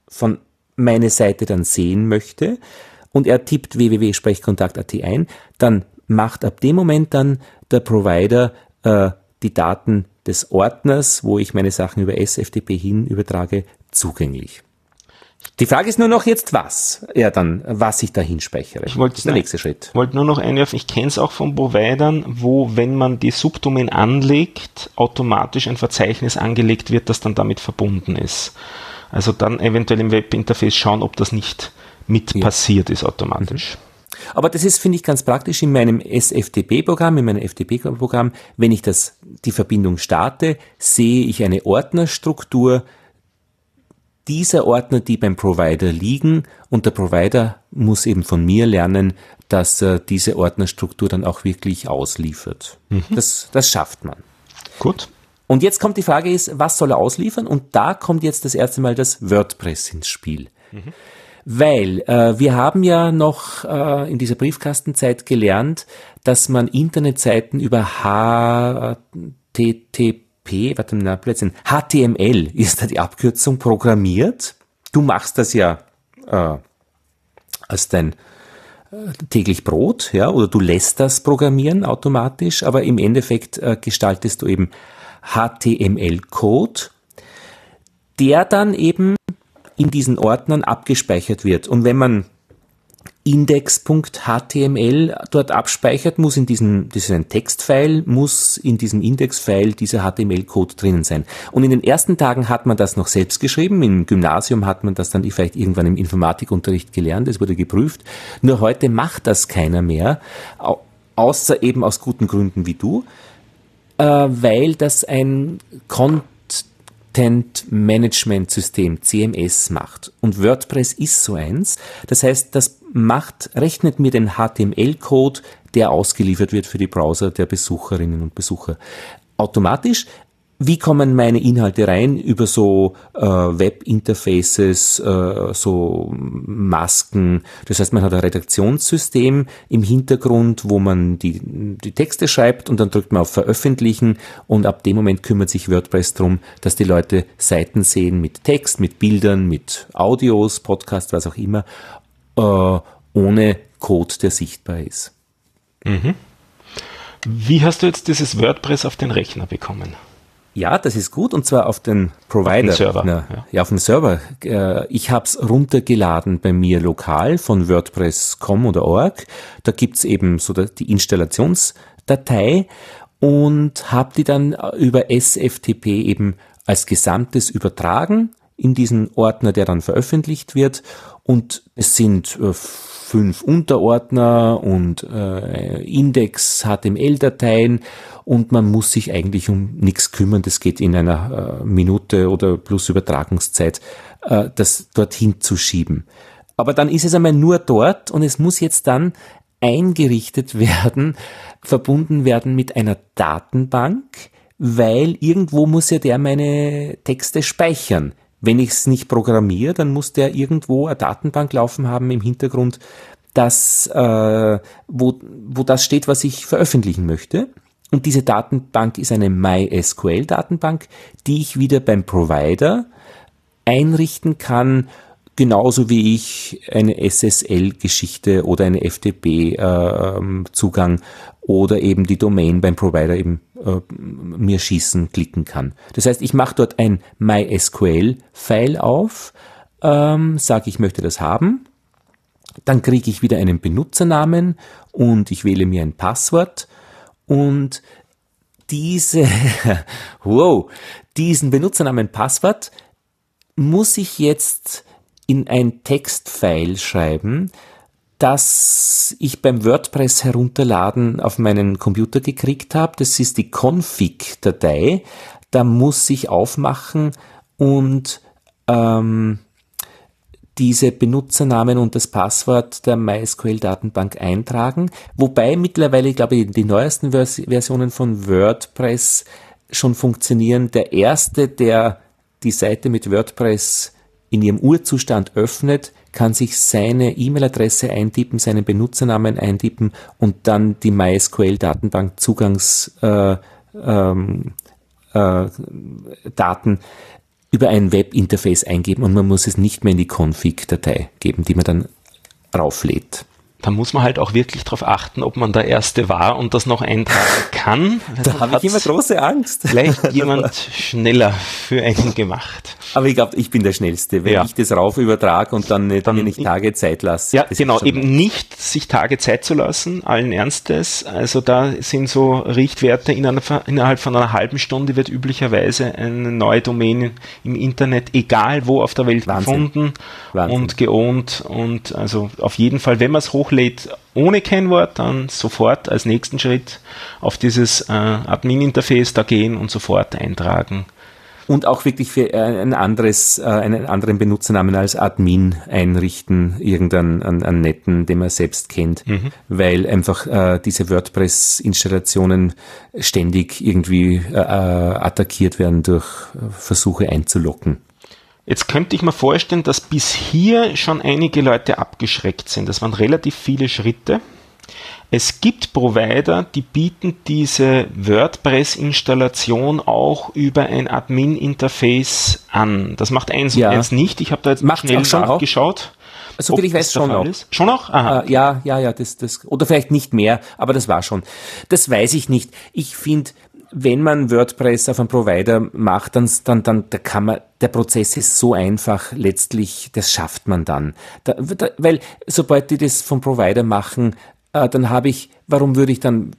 von meine Seite dann sehen möchte und er tippt www.sprechkontakt.at ein, dann macht ab dem Moment dann der Provider äh, die Daten des Ordners, wo ich meine Sachen über SFTP hin übertrage, zugänglich. Die Frage ist nur noch jetzt was, ja dann, was ich dahin speichere. Ich wollte der nächste Schritt. Ich wollte nur noch einwerfen, ich kenne es auch von Providern, wo, wenn man die Subdomain anlegt, automatisch ein Verzeichnis angelegt wird, das dann damit verbunden ist. Also dann eventuell im Webinterface schauen, ob das nicht mit ja. passiert ist automatisch. Mhm. Aber das ist, finde ich, ganz praktisch in meinem SFTP-Programm, in meinem FTP-Programm. Wenn ich das, die Verbindung starte, sehe ich eine Ordnerstruktur, dieser Ordner, die beim Provider liegen und der Provider muss eben von mir lernen, dass er diese Ordnerstruktur dann auch wirklich ausliefert. Mhm. Das, das schafft man. Gut. Und jetzt kommt die Frage ist, was soll er ausliefern? Und da kommt jetzt das erste Mal das WordPress ins Spiel. Mhm. Weil äh, wir haben ja noch äh, in dieser Briefkastenzeit gelernt, dass man Internetseiten über HTTP Warte mal, Blödsinn, HTML ist da die Abkürzung programmiert. Du machst das ja äh, als dein äh, täglich Brot, ja, oder du lässt das programmieren automatisch, aber im Endeffekt äh, gestaltest du eben HTML-Code, der dann eben in diesen Ordnern abgespeichert wird. Und wenn man index.html dort abspeichert, muss in diesem, ein Textfile, muss in diesem Index-File dieser HTML-Code drinnen sein. Und in den ersten Tagen hat man das noch selbst geschrieben, im Gymnasium hat man das dann vielleicht irgendwann im Informatikunterricht gelernt, es wurde geprüft. Nur heute macht das keiner mehr, außer eben aus guten Gründen wie du, äh, weil das ein Content Content Management System, CMS macht. Und WordPress ist so eins. Das heißt, das macht, rechnet mir den HTML-Code, der ausgeliefert wird für die Browser der Besucherinnen und Besucher automatisch, wie kommen meine Inhalte rein über so äh, Web-Interfaces, äh, so Masken. Das heißt, man hat ein Redaktionssystem im Hintergrund, wo man die, die Texte schreibt und dann drückt man auf Veröffentlichen und ab dem Moment kümmert sich WordPress darum, dass die Leute Seiten sehen mit Text, mit Bildern, mit Audios, Podcast, was auch immer, äh, ohne Code, der sichtbar ist. Mhm. Wie hast du jetzt dieses WordPress auf den Rechner bekommen? Ja, das ist gut und zwar auf den Provider. Auf den Server. Na, ja. ja. auf dem Server. Äh, ich habe es runtergeladen bei mir lokal von WordPress.com oder org. Da gibt's eben so die Installationsdatei und habe die dann über SFTP eben als Gesamtes übertragen in diesen Ordner, der dann veröffentlicht wird. Und es sind äh, fünf Unterordner und äh, Index-HTML-Dateien und man muss sich eigentlich um nichts kümmern. Das geht in einer äh, Minute oder plus Übertragungszeit, äh, das dorthin zu schieben. Aber dann ist es einmal nur dort und es muss jetzt dann eingerichtet werden, verbunden werden mit einer Datenbank, weil irgendwo muss ja der meine Texte speichern. Wenn ich es nicht programmiere, dann muss der irgendwo eine Datenbank laufen haben im Hintergrund, das, äh, wo, wo das steht, was ich veröffentlichen möchte. Und diese Datenbank ist eine MySQL-Datenbank, die ich wieder beim Provider einrichten kann, genauso wie ich eine SSL-Geschichte oder eine FTP-Zugang äh, oder eben die Domain beim Provider eben äh, mir schießen, klicken kann. Das heißt, ich mache dort ein MySQL-File auf, ähm, sage, ich möchte das haben, dann kriege ich wieder einen Benutzernamen und ich wähle mir ein Passwort und diese, wow, diesen Benutzernamen Passwort muss ich jetzt in ein Textfile schreiben, das ich beim WordPress herunterladen auf meinen Computer gekriegt habe. Das ist die Config-Datei. Da muss ich aufmachen und ähm, diese Benutzernamen und das Passwort der MySQL-Datenbank eintragen. Wobei mittlerweile, glaube ich, die neuesten Vers Versionen von WordPress schon funktionieren. Der erste, der die Seite mit WordPress in ihrem Urzustand öffnet, kann sich seine E-Mail-Adresse eintippen, seinen Benutzernamen eintippen und dann die MySQL-Datenbank Zugangs äh, ähm, äh, Daten über ein Webinterface eingeben und man muss es nicht mehr in die Config-Datei geben, die man dann rauflädt da muss man halt auch wirklich darauf achten, ob man der Erste war und das noch eintragen kann. da habe ich immer große Angst. Vielleicht jemand schneller für einen gemacht. Aber ich glaube, ich bin der Schnellste. Wenn ja. ich das rauf übertrage und dann, nicht, dann mir nicht Tage Zeit lasse. Ja, genau. Eben nicht sich Tage Zeit zu lassen, allen Ernstes. Also da sind so Richtwerte innerhalb von einer halben Stunde wird üblicherweise eine neue Domain im Internet, egal wo auf der Welt Wahnsinn. gefunden Wahnsinn. und geohnt. Und also auf jeden Fall, wenn man es hochlädt ohne Kennwort, dann sofort als nächsten Schritt auf dieses äh, Admin-Interface da gehen und sofort eintragen und auch wirklich für ein anderes, äh, einen anderen Benutzernamen als Admin einrichten, irgendeinen einen, einen netten, den man selbst kennt, mhm. weil einfach äh, diese WordPress-Installationen ständig irgendwie äh, äh attackiert werden durch Versuche einzulocken. Jetzt könnte ich mir vorstellen, dass bis hier schon einige Leute abgeschreckt sind. Das waren relativ viele Schritte. Es gibt Provider, die bieten diese WordPress-Installation auch über ein Admin-Interface an. Das macht eins ja. und eins nicht. Ich habe da jetzt Macht's schnell nachgeschaut. So viel ich weiß schon noch. Ist. Schon noch? Aha. Äh, ja, ja, ja, das, das, oder vielleicht nicht mehr, aber das war schon. Das weiß ich nicht. Ich finde, wenn man WordPress auf einem Provider macht, dann, dann, dann da kann man, der Prozess ist so einfach, letztlich, das schafft man dann. Da, da, weil sobald die das vom Provider machen, äh, dann habe ich, warum würde ich dann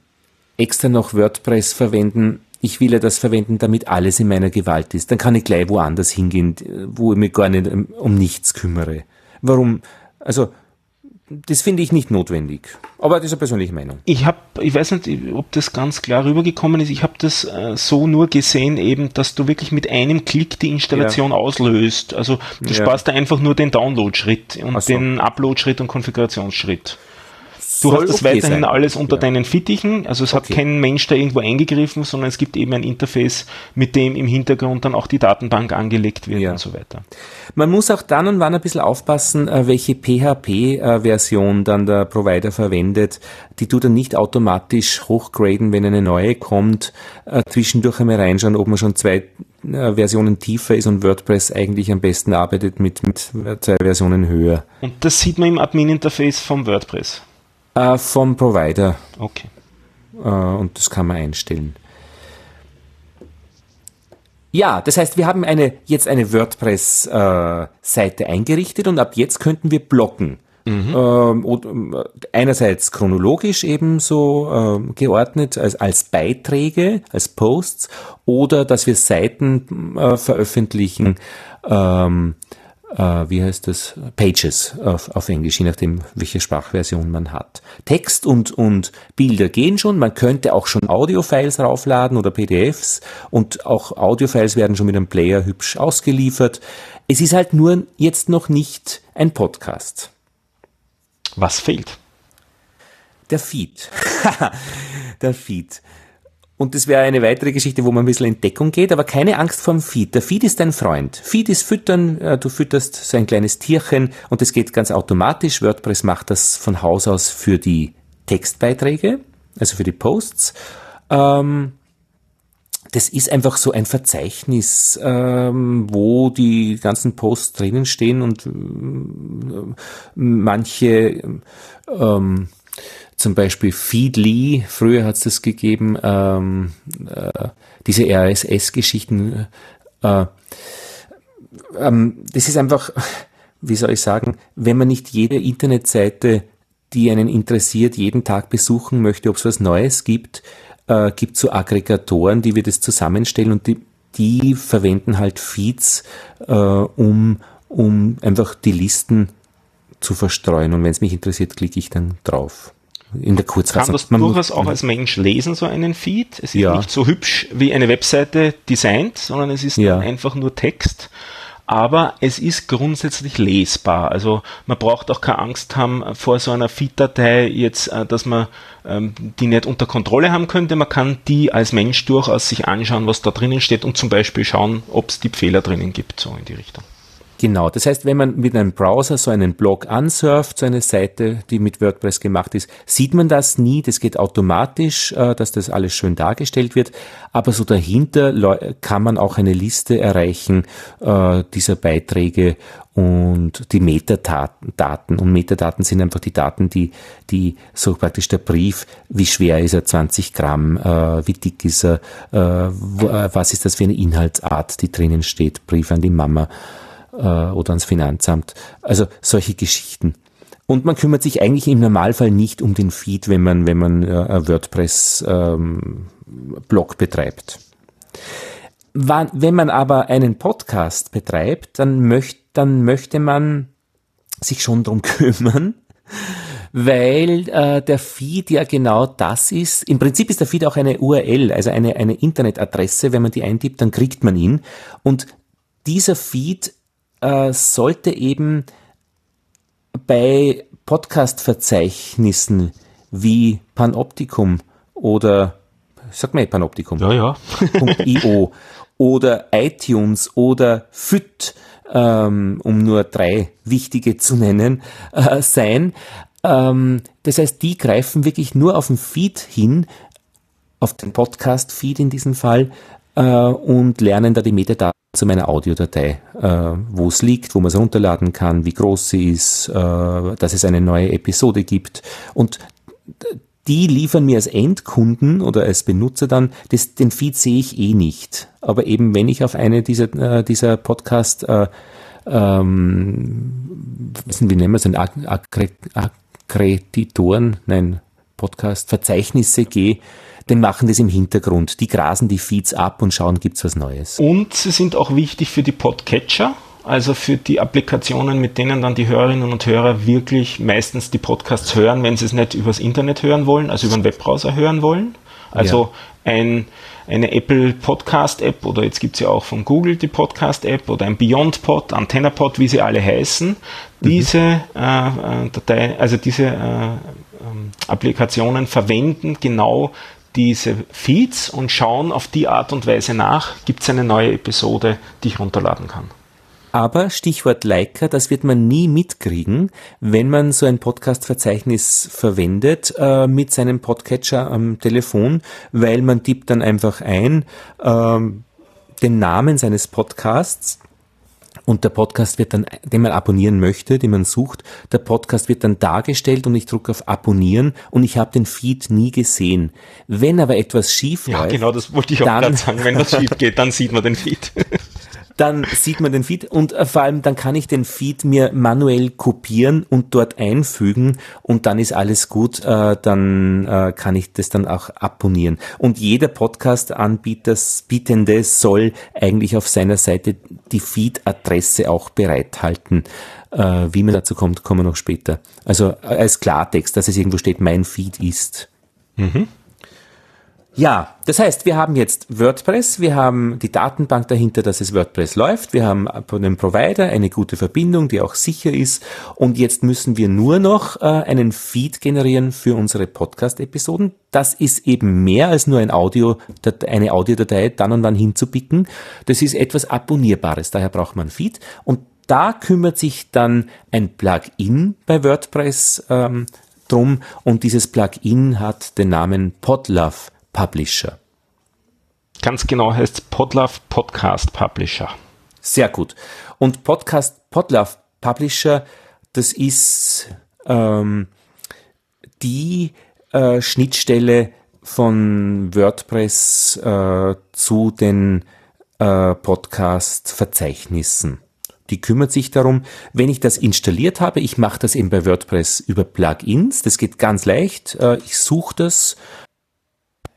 extra noch WordPress verwenden? Ich will ja das verwenden, damit alles in meiner Gewalt ist. Dann kann ich gleich woanders hingehen, wo ich mich gar nicht um, um nichts kümmere. Warum? Also das finde ich nicht notwendig. Aber das ist eine persönliche Meinung. Ich habe, ich weiß nicht, ob das ganz klar rübergekommen ist. Ich habe das äh, so nur gesehen, eben, dass du wirklich mit einem Klick die Installation ja. auslöst. Also du ja. sparst da einfach nur den Download-Schritt und so. den Upload-Schritt und Konfigurationsschritt. Du hast das okay weiterhin sein. alles unter ja. deinen Fittichen, also es okay. hat kein Mensch da irgendwo eingegriffen, sondern es gibt eben ein Interface, mit dem im Hintergrund dann auch die Datenbank angelegt wird ja. und so weiter. Man muss auch dann und wann ein bisschen aufpassen, äh, welche PHP-Version dann der Provider verwendet. Die tut dann nicht automatisch hochgraden, wenn eine neue kommt, äh, zwischendurch einmal reinschauen, ob man schon zwei äh, Versionen tiefer ist und WordPress eigentlich am besten arbeitet mit, mit zwei Versionen höher. Und das sieht man im Admin-Interface vom WordPress. Äh, vom Provider. Okay. Äh, und das kann man einstellen. Ja, das heißt, wir haben eine, jetzt eine WordPress-Seite äh, eingerichtet und ab jetzt könnten wir blocken. Mhm. Ähm, und, äh, einerseits chronologisch eben so äh, geordnet als, als Beiträge, als Posts oder dass wir Seiten äh, veröffentlichen, ähm, äh, wie heißt das, Pages auf, auf Englisch, je nachdem, welche Sprachversion man hat. Text und, und Bilder gehen schon, man könnte auch schon Audiofiles raufladen oder PDFs und auch Audiofiles werden schon mit einem Player hübsch ausgeliefert. Es ist halt nur jetzt noch nicht ein Podcast. Was fehlt? Der Feed. Der Feed. Und das wäre eine weitere Geschichte, wo man ein bisschen in Deckung geht, aber keine Angst vorm Feed. Der Feed ist dein Freund. Feed ist Füttern, äh, du fütterst so ein kleines Tierchen und das geht ganz automatisch. WordPress macht das von Haus aus für die Textbeiträge, also für die Posts. Ähm, das ist einfach so ein Verzeichnis, ähm, wo die ganzen Posts drinnen stehen und äh, manche ähm, zum Beispiel Feedly, früher hat es das gegeben, ähm, äh, diese RSS-Geschichten. Äh, ähm, das ist einfach, wie soll ich sagen, wenn man nicht jede Internetseite, die einen interessiert, jeden Tag besuchen möchte, ob es was Neues gibt, äh, gibt so Aggregatoren, die wir das zusammenstellen und die, die verwenden halt Feeds, äh, um, um einfach die Listen zu verstreuen. Und wenn es mich interessiert, klicke ich dann drauf in der Kurzfassung. Kann das Man durchaus auch als Mensch lesen, so einen Feed. Es ist ja. nicht so hübsch wie eine Webseite designt, sondern es ist ja. einfach nur Text. Aber es ist grundsätzlich lesbar. Also man braucht auch keine Angst haben vor so einer Feed-Datei jetzt, äh, dass man ähm, die nicht unter Kontrolle haben könnte. Man kann die als Mensch durchaus sich anschauen, was da drinnen steht und zum Beispiel schauen, ob es die Fehler drinnen gibt, so in die Richtung. Genau, das heißt, wenn man mit einem Browser so einen Blog ansurft, so eine Seite, die mit WordPress gemacht ist, sieht man das nie, das geht automatisch, äh, dass das alles schön dargestellt wird, aber so dahinter kann man auch eine Liste erreichen äh, dieser Beiträge und die Metadaten. Und Metadaten sind einfach die Daten, die, die so praktisch der Brief, wie schwer ist er, 20 Gramm, äh, wie dick ist er, was ist das für eine Inhaltsart, die drinnen steht, Brief an die Mama äh, oder ans Finanzamt. Also solche Geschichten. Und man kümmert sich eigentlich im Normalfall nicht um den Feed, wenn man, wenn man äh, WordPress-Blog ähm, betreibt. Wenn man aber einen Podcast betreibt, dann, möcht, dann möchte man sich schon drum kümmern, weil äh, der Feed ja genau das ist. Im Prinzip ist der Feed auch eine URL, also eine, eine Internetadresse. Wenn man die eintippt, dann kriegt man ihn. Und dieser Feed äh, sollte eben bei Podcast-Verzeichnissen wie Panoptikum oder sag mal Panoptikum. Ja, ja. .io oder iTunes oder FIT, ähm, um nur drei wichtige zu nennen, äh, sein. Ähm, das heißt, die greifen wirklich nur auf den Feed hin, auf den Podcast-Feed in diesem Fall, äh, und lernen da die Metadaten zu meiner Audiodatei, äh, wo es liegt, wo man es runterladen kann, wie groß sie ist, äh, dass es eine neue Episode gibt. Und die liefern mir als Endkunden oder als Benutzer dann, das, den Feed sehe ich eh nicht. Aber eben wenn ich auf eine dieser, äh, dieser Podcast, äh, ähm, wie nennen wir es denn, Akkreditoren, nein, Podcast, Verzeichnisse gehe, dann machen das im Hintergrund. Die grasen die Feeds ab und schauen, gibt's was Neues. Und sie sind auch wichtig für die Podcatcher also für die Applikationen, mit denen dann die Hörerinnen und Hörer wirklich meistens die Podcasts hören, wenn sie es nicht übers Internet hören wollen, also über einen Webbrowser hören wollen. Also ja. ein, eine Apple Podcast App oder jetzt gibt es ja auch von Google die Podcast App oder ein BeyondPod, AntennaPod, wie sie alle heißen. Mhm. Diese äh, äh, Datei, also diese äh, ähm, Applikationen verwenden genau diese Feeds und schauen auf die Art und Weise nach, gibt es eine neue Episode, die ich runterladen kann. Aber Stichwort Leica, das wird man nie mitkriegen, wenn man so ein Podcast-Verzeichnis verwendet äh, mit seinem Podcatcher am Telefon, weil man tippt dann einfach ein ähm, den Namen seines Podcasts und der Podcast wird dann, den man abonnieren möchte, den man sucht, der Podcast wird dann dargestellt und ich drücke auf Abonnieren und ich habe den Feed nie gesehen. Wenn aber etwas schief ja, läuft, genau, das wollte ich auch gerade sagen. Wenn was schief geht, dann sieht man den Feed. dann sieht man den Feed und äh, vor allem dann kann ich den Feed mir manuell kopieren und dort einfügen und dann ist alles gut, äh, dann äh, kann ich das dann auch abonnieren. Und jeder Podcast-Anbieter, Bietende soll eigentlich auf seiner Seite die Feed-Adresse auch bereithalten. Wie man dazu kommt, kommen wir noch später. Also als Klartext, dass es irgendwo steht, mein Feed ist. Mhm. Ja, das heißt, wir haben jetzt WordPress, wir haben die Datenbank dahinter, dass es WordPress läuft, wir haben dem Provider eine gute Verbindung, die auch sicher ist und jetzt müssen wir nur noch äh, einen Feed generieren für unsere Podcast-Episoden. Das ist eben mehr als nur ein Audio, eine Audiodatei dann und dann hinzupicken. Das ist etwas Abonnierbares, daher braucht man Feed und da kümmert sich dann ein Plugin bei WordPress ähm, drum und dieses Plugin hat den Namen Podlove Publisher. Ganz genau heißt Podlove Podcast Publisher. Sehr gut. Und Podcast Podlove Publisher, das ist ähm, die äh, Schnittstelle von WordPress äh, zu den äh, Podcast-Verzeichnissen. Die kümmert sich darum, wenn ich das installiert habe, ich mache das eben bei WordPress über Plugins, das geht ganz leicht. Äh, ich suche das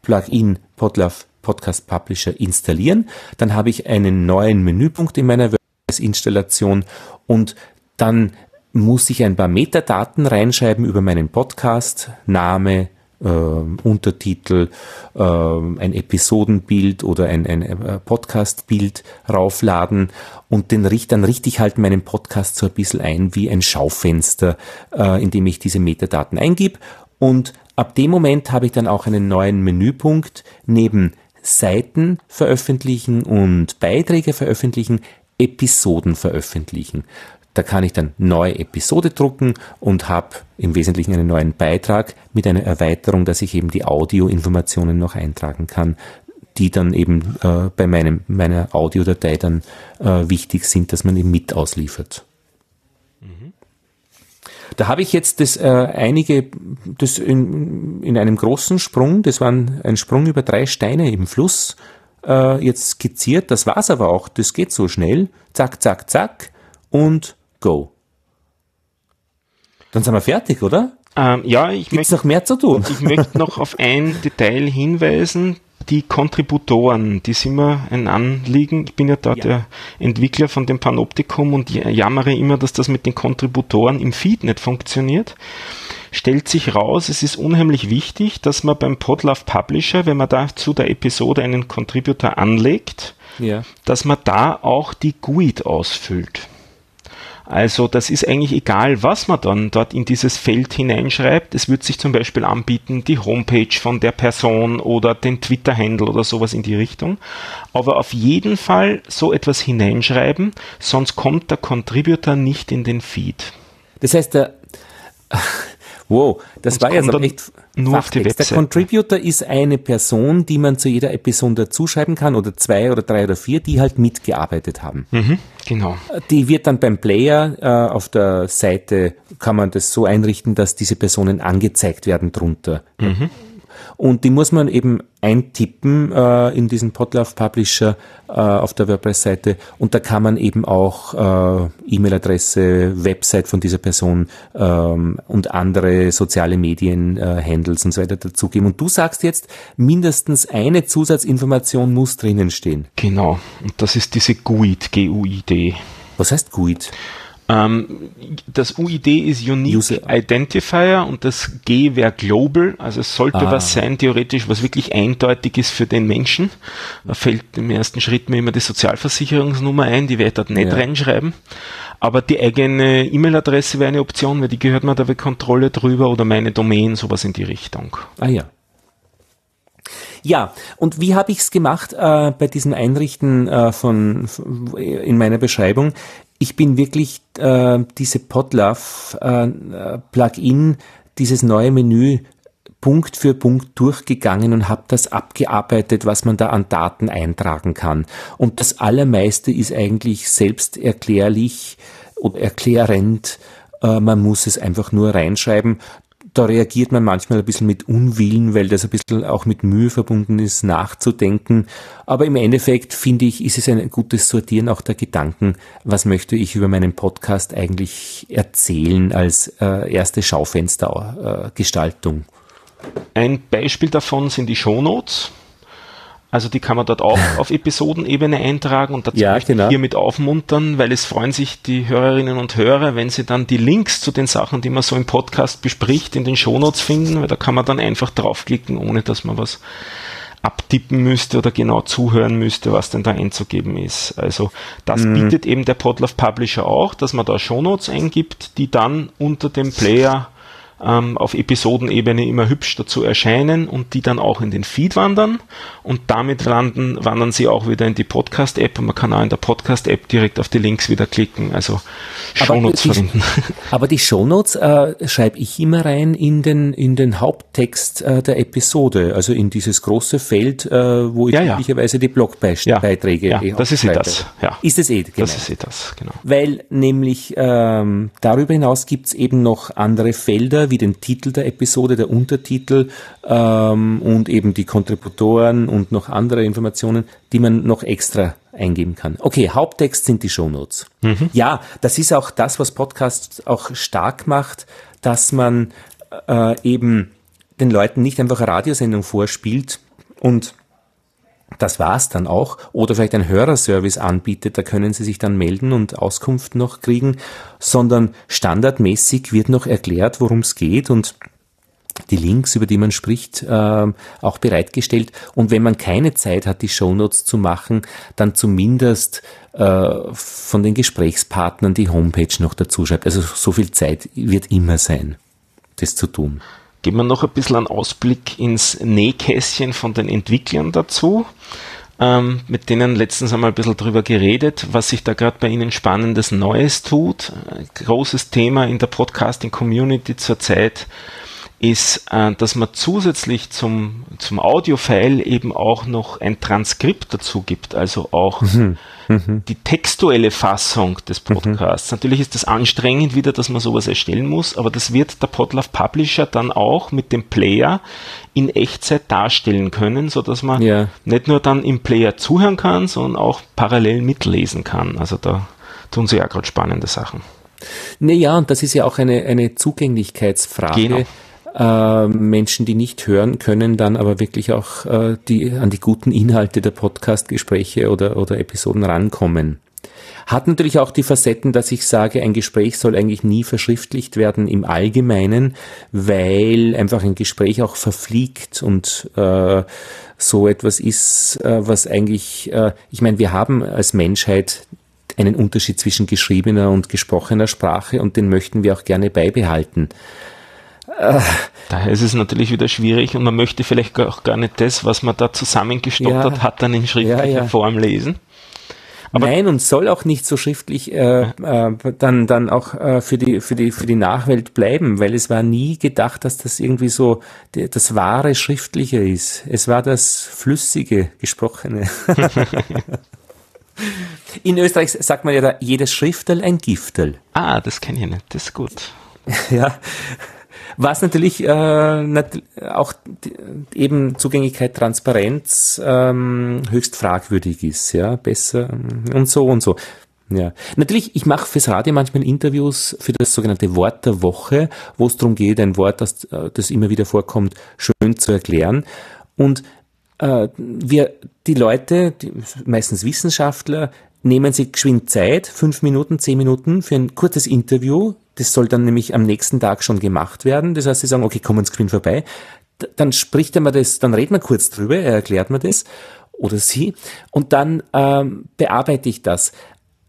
Plugin Podlove Podcast Publisher installieren. Dann habe ich einen neuen Menüpunkt in meiner WordPress-Installation und dann muss ich ein paar Metadaten reinschreiben über meinen Podcast, Name, äh, Untertitel, äh, ein Episodenbild oder ein, ein Podcastbild raufladen und den dann richte ich halt meinen Podcast so ein bisschen ein wie ein Schaufenster, äh, in dem ich diese Metadaten eingib und Ab dem Moment habe ich dann auch einen neuen Menüpunkt neben Seiten veröffentlichen und Beiträge veröffentlichen, Episoden veröffentlichen. Da kann ich dann neue Episode drucken und habe im Wesentlichen einen neuen Beitrag mit einer Erweiterung, dass ich eben die Audioinformationen noch eintragen kann, die dann eben äh, bei meinem, meiner Audiodatei dann äh, wichtig sind, dass man eben mit ausliefert. Da habe ich jetzt das äh, einige, das in, in einem großen Sprung, das war ein, ein Sprung über drei Steine im Fluss, äh, jetzt skizziert. Das war's aber auch. Das geht so schnell. Zack, zack, zack und go. Dann sind wir fertig, oder? Ähm, ja, ich möchte noch mehr zu tun. Ich möchte noch auf ein Detail hinweisen, die Kontributoren, die sind mir ein Anliegen. Ich bin ja da ja. der Entwickler von dem Panoptikum und jammere immer, dass das mit den Kontributoren im Feed nicht funktioniert. Stellt sich raus, es ist unheimlich wichtig, dass man beim Podlove Publisher, wenn man da zu der Episode einen Contributor anlegt, ja. dass man da auch die GUID ausfüllt. Also das ist eigentlich egal, was man dann dort in dieses Feld hineinschreibt. Es wird sich zum Beispiel anbieten, die Homepage von der Person oder den Twitter-Handle oder sowas in die Richtung. Aber auf jeden Fall so etwas hineinschreiben, sonst kommt der Contributor nicht in den Feed. Das heißt, der, Wow, das war jetzt echt nur auf die Webseite. Der Contributor ist eine Person, die man zu jeder Episode dazuschreiben kann oder zwei oder drei oder vier, die halt mitgearbeitet haben. Mhm, genau. Die wird dann beim Player äh, auf der Seite, kann man das so einrichten, dass diese Personen angezeigt werden drunter. Mhm. Und die muss man eben eintippen äh, in diesen Podlove Publisher äh, auf der WordPress-Seite und da kann man eben auch äh, E-Mail-Adresse, Website von dieser Person ähm, und andere soziale Medien, äh, Handles und so weiter dazugeben. Und du sagst jetzt, mindestens eine Zusatzinformation muss drinnen stehen. Genau. Und das ist diese GUID, G-U-I-D. Was heißt GUID? Ähm, das UID ist Unique User. Identifier und das G wäre Global, also es sollte ah. was sein, theoretisch, was wirklich eindeutig ist für den Menschen. Da fällt im ersten Schritt mir immer die Sozialversicherungsnummer ein, die werde ich dort nicht ja. reinschreiben. Aber die eigene E-Mail-Adresse wäre eine Option, weil die gehört mir da bei Kontrolle drüber oder meine Domain, sowas in die Richtung. Ah ja. Ja, und wie habe ich es gemacht äh, bei diesem Einrichten äh, von, von in meiner Beschreibung? Ich bin wirklich äh, diese Podlove äh, Plugin, dieses neue Menü Punkt für Punkt durchgegangen und habe das abgearbeitet, was man da an Daten eintragen kann. Und das Allermeiste ist eigentlich selbsterklärlich oder erklärend. Äh, man muss es einfach nur reinschreiben da reagiert man manchmal ein bisschen mit Unwillen, weil das ein bisschen auch mit Mühe verbunden ist, nachzudenken. Aber im Endeffekt finde ich, ist es ein gutes Sortieren auch der Gedanken, was möchte ich über meinen Podcast eigentlich erzählen als äh, erste Schaufenstergestaltung. Äh, ein Beispiel davon sind die Shownotes. Also die kann man dort auch auf Episodenebene eintragen und dazu ja, möchte genau. ich hiermit aufmuntern, weil es freuen sich die Hörerinnen und Hörer, wenn sie dann die Links zu den Sachen, die man so im Podcast bespricht, in den Shownotes finden, weil da kann man dann einfach draufklicken, ohne dass man was abtippen müsste oder genau zuhören müsste, was denn da einzugeben ist. Also das mhm. bietet eben der Podlove Publisher auch, dass man da Shownotes eingibt, die dann unter dem Player ähm, auf Episodenebene immer hübsch dazu erscheinen und die dann auch in den Feed wandern und damit landen, wandern sie auch wieder in die Podcast-App und man kann auch in der Podcast-App direkt auf die Links wieder klicken, also Shownotes verwenden. Aber die Shownotes äh, schreibe ich immer rein in den, in den Haupttext äh, der Episode, also in dieses große Feld, äh, wo ich ja, üblicherweise die Blogbeiträge ja, ja, das ist eh das. Ja. Ist es eh, genau. Das ist eh das, genau. Weil nämlich ähm, darüber hinaus gibt es eben noch andere Felder, wie den Titel der Episode, der Untertitel ähm, und eben die Kontributoren und noch andere Informationen, die man noch extra eingeben kann. Okay, Haupttext sind die Shownotes. Mhm. Ja, das ist auch das, was Podcast auch stark macht, dass man äh, eben den Leuten nicht einfach eine Radiosendung vorspielt und das war's dann auch. Oder vielleicht ein Hörerservice anbietet, da können Sie sich dann melden und Auskunft noch kriegen, sondern standardmäßig wird noch erklärt, worum es geht und die Links, über die man spricht, äh, auch bereitgestellt. Und wenn man keine Zeit hat, die Shownotes zu machen, dann zumindest äh, von den Gesprächspartnern die Homepage noch dazu schreibt. Also so viel Zeit wird immer sein, das zu tun. Geben wir noch ein bisschen einen Ausblick ins Nähkästchen von den Entwicklern dazu. Ähm, mit denen letztens einmal ein bisschen drüber geredet, was sich da gerade bei Ihnen Spannendes Neues tut. Ein großes Thema in der Podcasting-Community zurzeit ist, äh, dass man zusätzlich zum, zum Audio-File eben auch noch ein Transkript dazu gibt, also auch mhm. Mhm. die textuelle Fassung des mhm. Podcasts. Mhm. Natürlich ist das anstrengend wieder, dass man sowas erstellen muss, aber das wird der Podlove Publisher dann auch mit dem Player in Echtzeit darstellen können, so dass man ja. nicht nur dann im Player zuhören kann, sondern auch parallel mitlesen kann. Also da tun sie ja gerade spannende Sachen. Naja, und das ist ja auch eine, eine Zugänglichkeitsfrage. Genau äh, Menschen, die nicht hören können, dann aber wirklich auch äh, die, an die guten Inhalte der Podcast-Gespräche oder, oder Episoden rankommen. Hat natürlich auch die Facetten, dass ich sage, ein Gespräch soll eigentlich nie verschriftlicht werden im Allgemeinen, weil einfach ein Gespräch auch verfliegt und äh, so etwas ist, äh, was eigentlich, äh, ich meine, wir haben als Menschheit einen Unterschied zwischen geschriebener und gesprochener Sprache und den möchten wir auch gerne beibehalten. Daher ist es natürlich wieder schwierig und man möchte vielleicht auch gar nicht das, was man da zusammengestoppt ja, hat, dann in schriftlicher ja, ja. Form lesen. Aber Nein, und soll auch nicht so schriftlich äh, äh, dann dann auch äh, für die für die für die Nachwelt bleiben, weil es war nie gedacht, dass das irgendwie so die, das wahre Schriftliche ist. Es war das flüssige Gesprochene. In Österreich sagt man ja da jedes Schriftel ein Giftel. Ah, das kenne ich nicht. Das ist gut. ja. Was natürlich äh, nat auch eben Zugänglichkeit, Transparenz ähm, höchst fragwürdig ist, ja, besser und so und so. Ja, natürlich, ich mache fürs Radio manchmal Interviews für das sogenannte Wort der Woche, wo es darum geht, ein Wort, das, äh, das immer wieder vorkommt, schön zu erklären. Und äh, wir, die Leute, die, meistens Wissenschaftler, nehmen sich geschwind Zeit, fünf Minuten, zehn Minuten für ein kurzes Interview. Das soll dann nämlich am nächsten Tag schon gemacht werden. Das heißt, sie sagen, okay, kommen Sie geschwind vorbei. Dann spricht er mir das, dann redet man kurz drüber, er erklärt mir das oder sie und dann ähm, bearbeite ich das.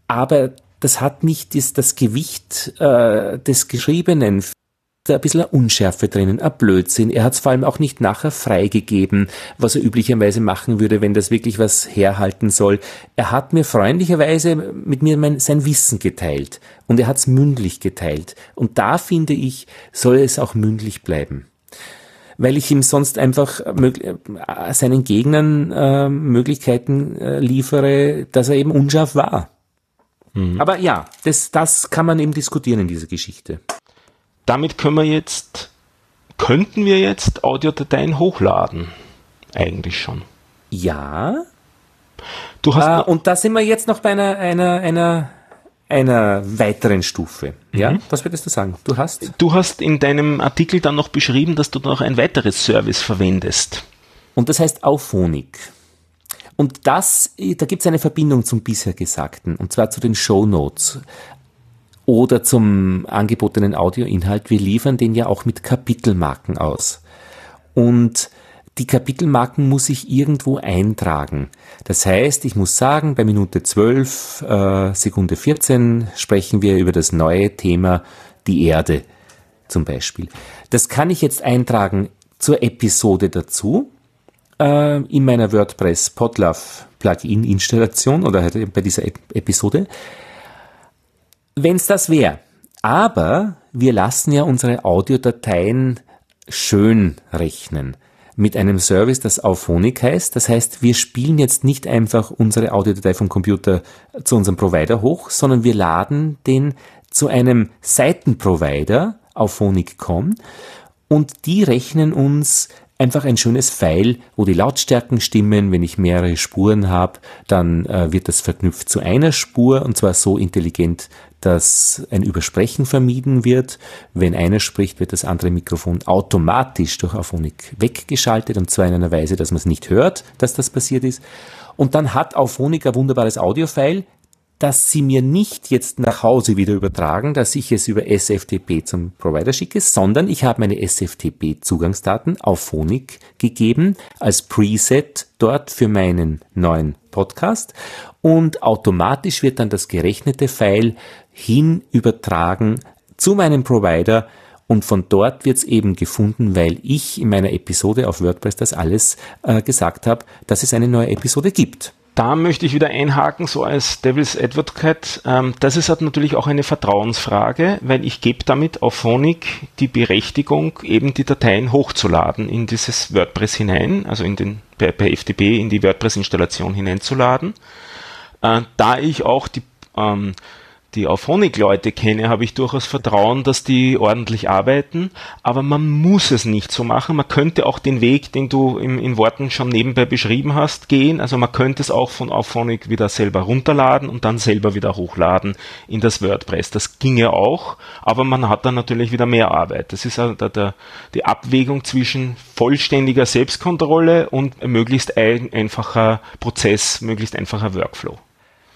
Aber das hat nicht das, das Gewicht äh, des Geschriebenen da ein bisschen eine Unschärfe drinnen, ein Blödsinn. Er hat es vor allem auch nicht nachher freigegeben, was er üblicherweise machen würde, wenn das wirklich was herhalten soll. Er hat mir freundlicherweise mit mir mein, sein Wissen geteilt und er hat es mündlich geteilt. Und da finde ich, soll es auch mündlich bleiben weil ich ihm sonst einfach äh, seinen Gegnern äh, Möglichkeiten äh, liefere, dass er eben unscharf war. Mhm. Aber ja, das, das kann man eben diskutieren in dieser Geschichte damit können wir jetzt, könnten wir jetzt Audiodateien hochladen. Eigentlich schon. Ja. Du hast äh, und da sind wir jetzt noch bei einer, einer, einer, einer weiteren Stufe. Ja, mhm. was würdest du sagen? Du hast? Du hast in deinem Artikel dann noch beschrieben, dass du noch ein weiteres Service verwendest. Und das heißt Auphonic. Und das, da gibt es eine Verbindung zum bisher Gesagten, und zwar zu den Show Notes oder zum angebotenen Audioinhalt. Wir liefern den ja auch mit Kapitelmarken aus. Und die Kapitelmarken muss ich irgendwo eintragen. Das heißt, ich muss sagen, bei Minute 12, äh, Sekunde 14 sprechen wir über das neue Thema die Erde zum Beispiel. Das kann ich jetzt eintragen zur Episode dazu äh, in meiner WordPress Podlove Plugin Installation oder halt bei dieser Episode wenn es das wäre. Aber wir lassen ja unsere Audiodateien schön rechnen mit einem Service, das Auphonic heißt. Das heißt, wir spielen jetzt nicht einfach unsere Audiodatei vom Computer zu unserem Provider hoch, sondern wir laden den zu einem Seitenprovider, Auphonic.com, und die rechnen uns einfach ein schönes Pfeil, wo die Lautstärken stimmen. Wenn ich mehrere Spuren habe, dann äh, wird das verknüpft zu einer Spur und zwar so intelligent, dass ein Übersprechen vermieden wird. Wenn einer spricht, wird das andere Mikrofon automatisch durch Auphonic weggeschaltet und zwar in einer Weise, dass man es nicht hört, dass das passiert ist. Und dann hat Auphonic ein wunderbares Audiofile, dass sie mir nicht jetzt nach Hause wieder übertragen, dass ich es über SFTP zum Provider schicke, sondern ich habe meine SFTP-Zugangsdaten auf Phonik gegeben als Preset dort für meinen neuen Podcast. Und automatisch wird dann das gerechnete File hin übertragen zu meinem Provider. Und von dort wird es eben gefunden, weil ich in meiner Episode auf WordPress das alles äh, gesagt habe, dass es eine neue Episode gibt da möchte ich wieder einhaken, so als Devil's Advocate. Ähm, das ist halt natürlich auch eine Vertrauensfrage, weil ich gebe damit auf Phonic die Berechtigung, eben die Dateien hochzuladen in dieses WordPress hinein, also in den, per, per FTP in die WordPress-Installation hineinzuladen. Äh, da ich auch die ähm, die Auphonic-Leute kenne, habe ich durchaus Vertrauen, dass die ordentlich arbeiten, aber man muss es nicht so machen. Man könnte auch den Weg, den du im, in Worten schon nebenbei beschrieben hast, gehen. Also man könnte es auch von Auphonic wieder selber runterladen und dann selber wieder hochladen in das WordPress. Das ginge auch, aber man hat dann natürlich wieder mehr Arbeit. Das ist also der, die Abwägung zwischen vollständiger Selbstkontrolle und möglichst ein, einfacher Prozess, möglichst einfacher Workflow.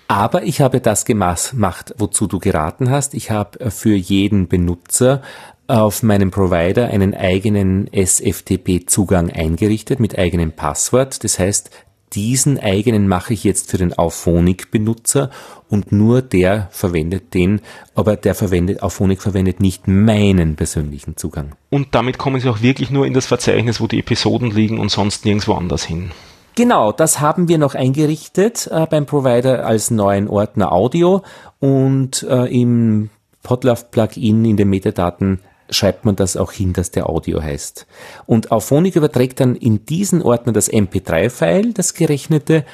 Aber ich habe das gemacht, wozu du geraten hast. Ich habe äh, für jeden Benutzer auf meinem Provider einen eigenen SFTP-Zugang eingerichtet mit eigenem Passwort. Das heißt, diesen eigenen mache ich jetzt für den Auphonic-Benutzer und nur der verwendet den, aber der verwendet, Auphonic verwendet nicht meinen persönlichen Zugang. Und damit kommen Sie auch wirklich nur in das Verzeichnis, wo die Episoden liegen und sonst nirgendwo anders hin. Genau, das haben wir noch eingerichtet äh, beim Provider als neuen Ordner Audio und äh, im Podlove Plugin in den Metadaten schreibt man das auch hin, dass der Audio heißt. Und Auphonic überträgt dann in diesen Ordner das MP3-File, das gerechnete,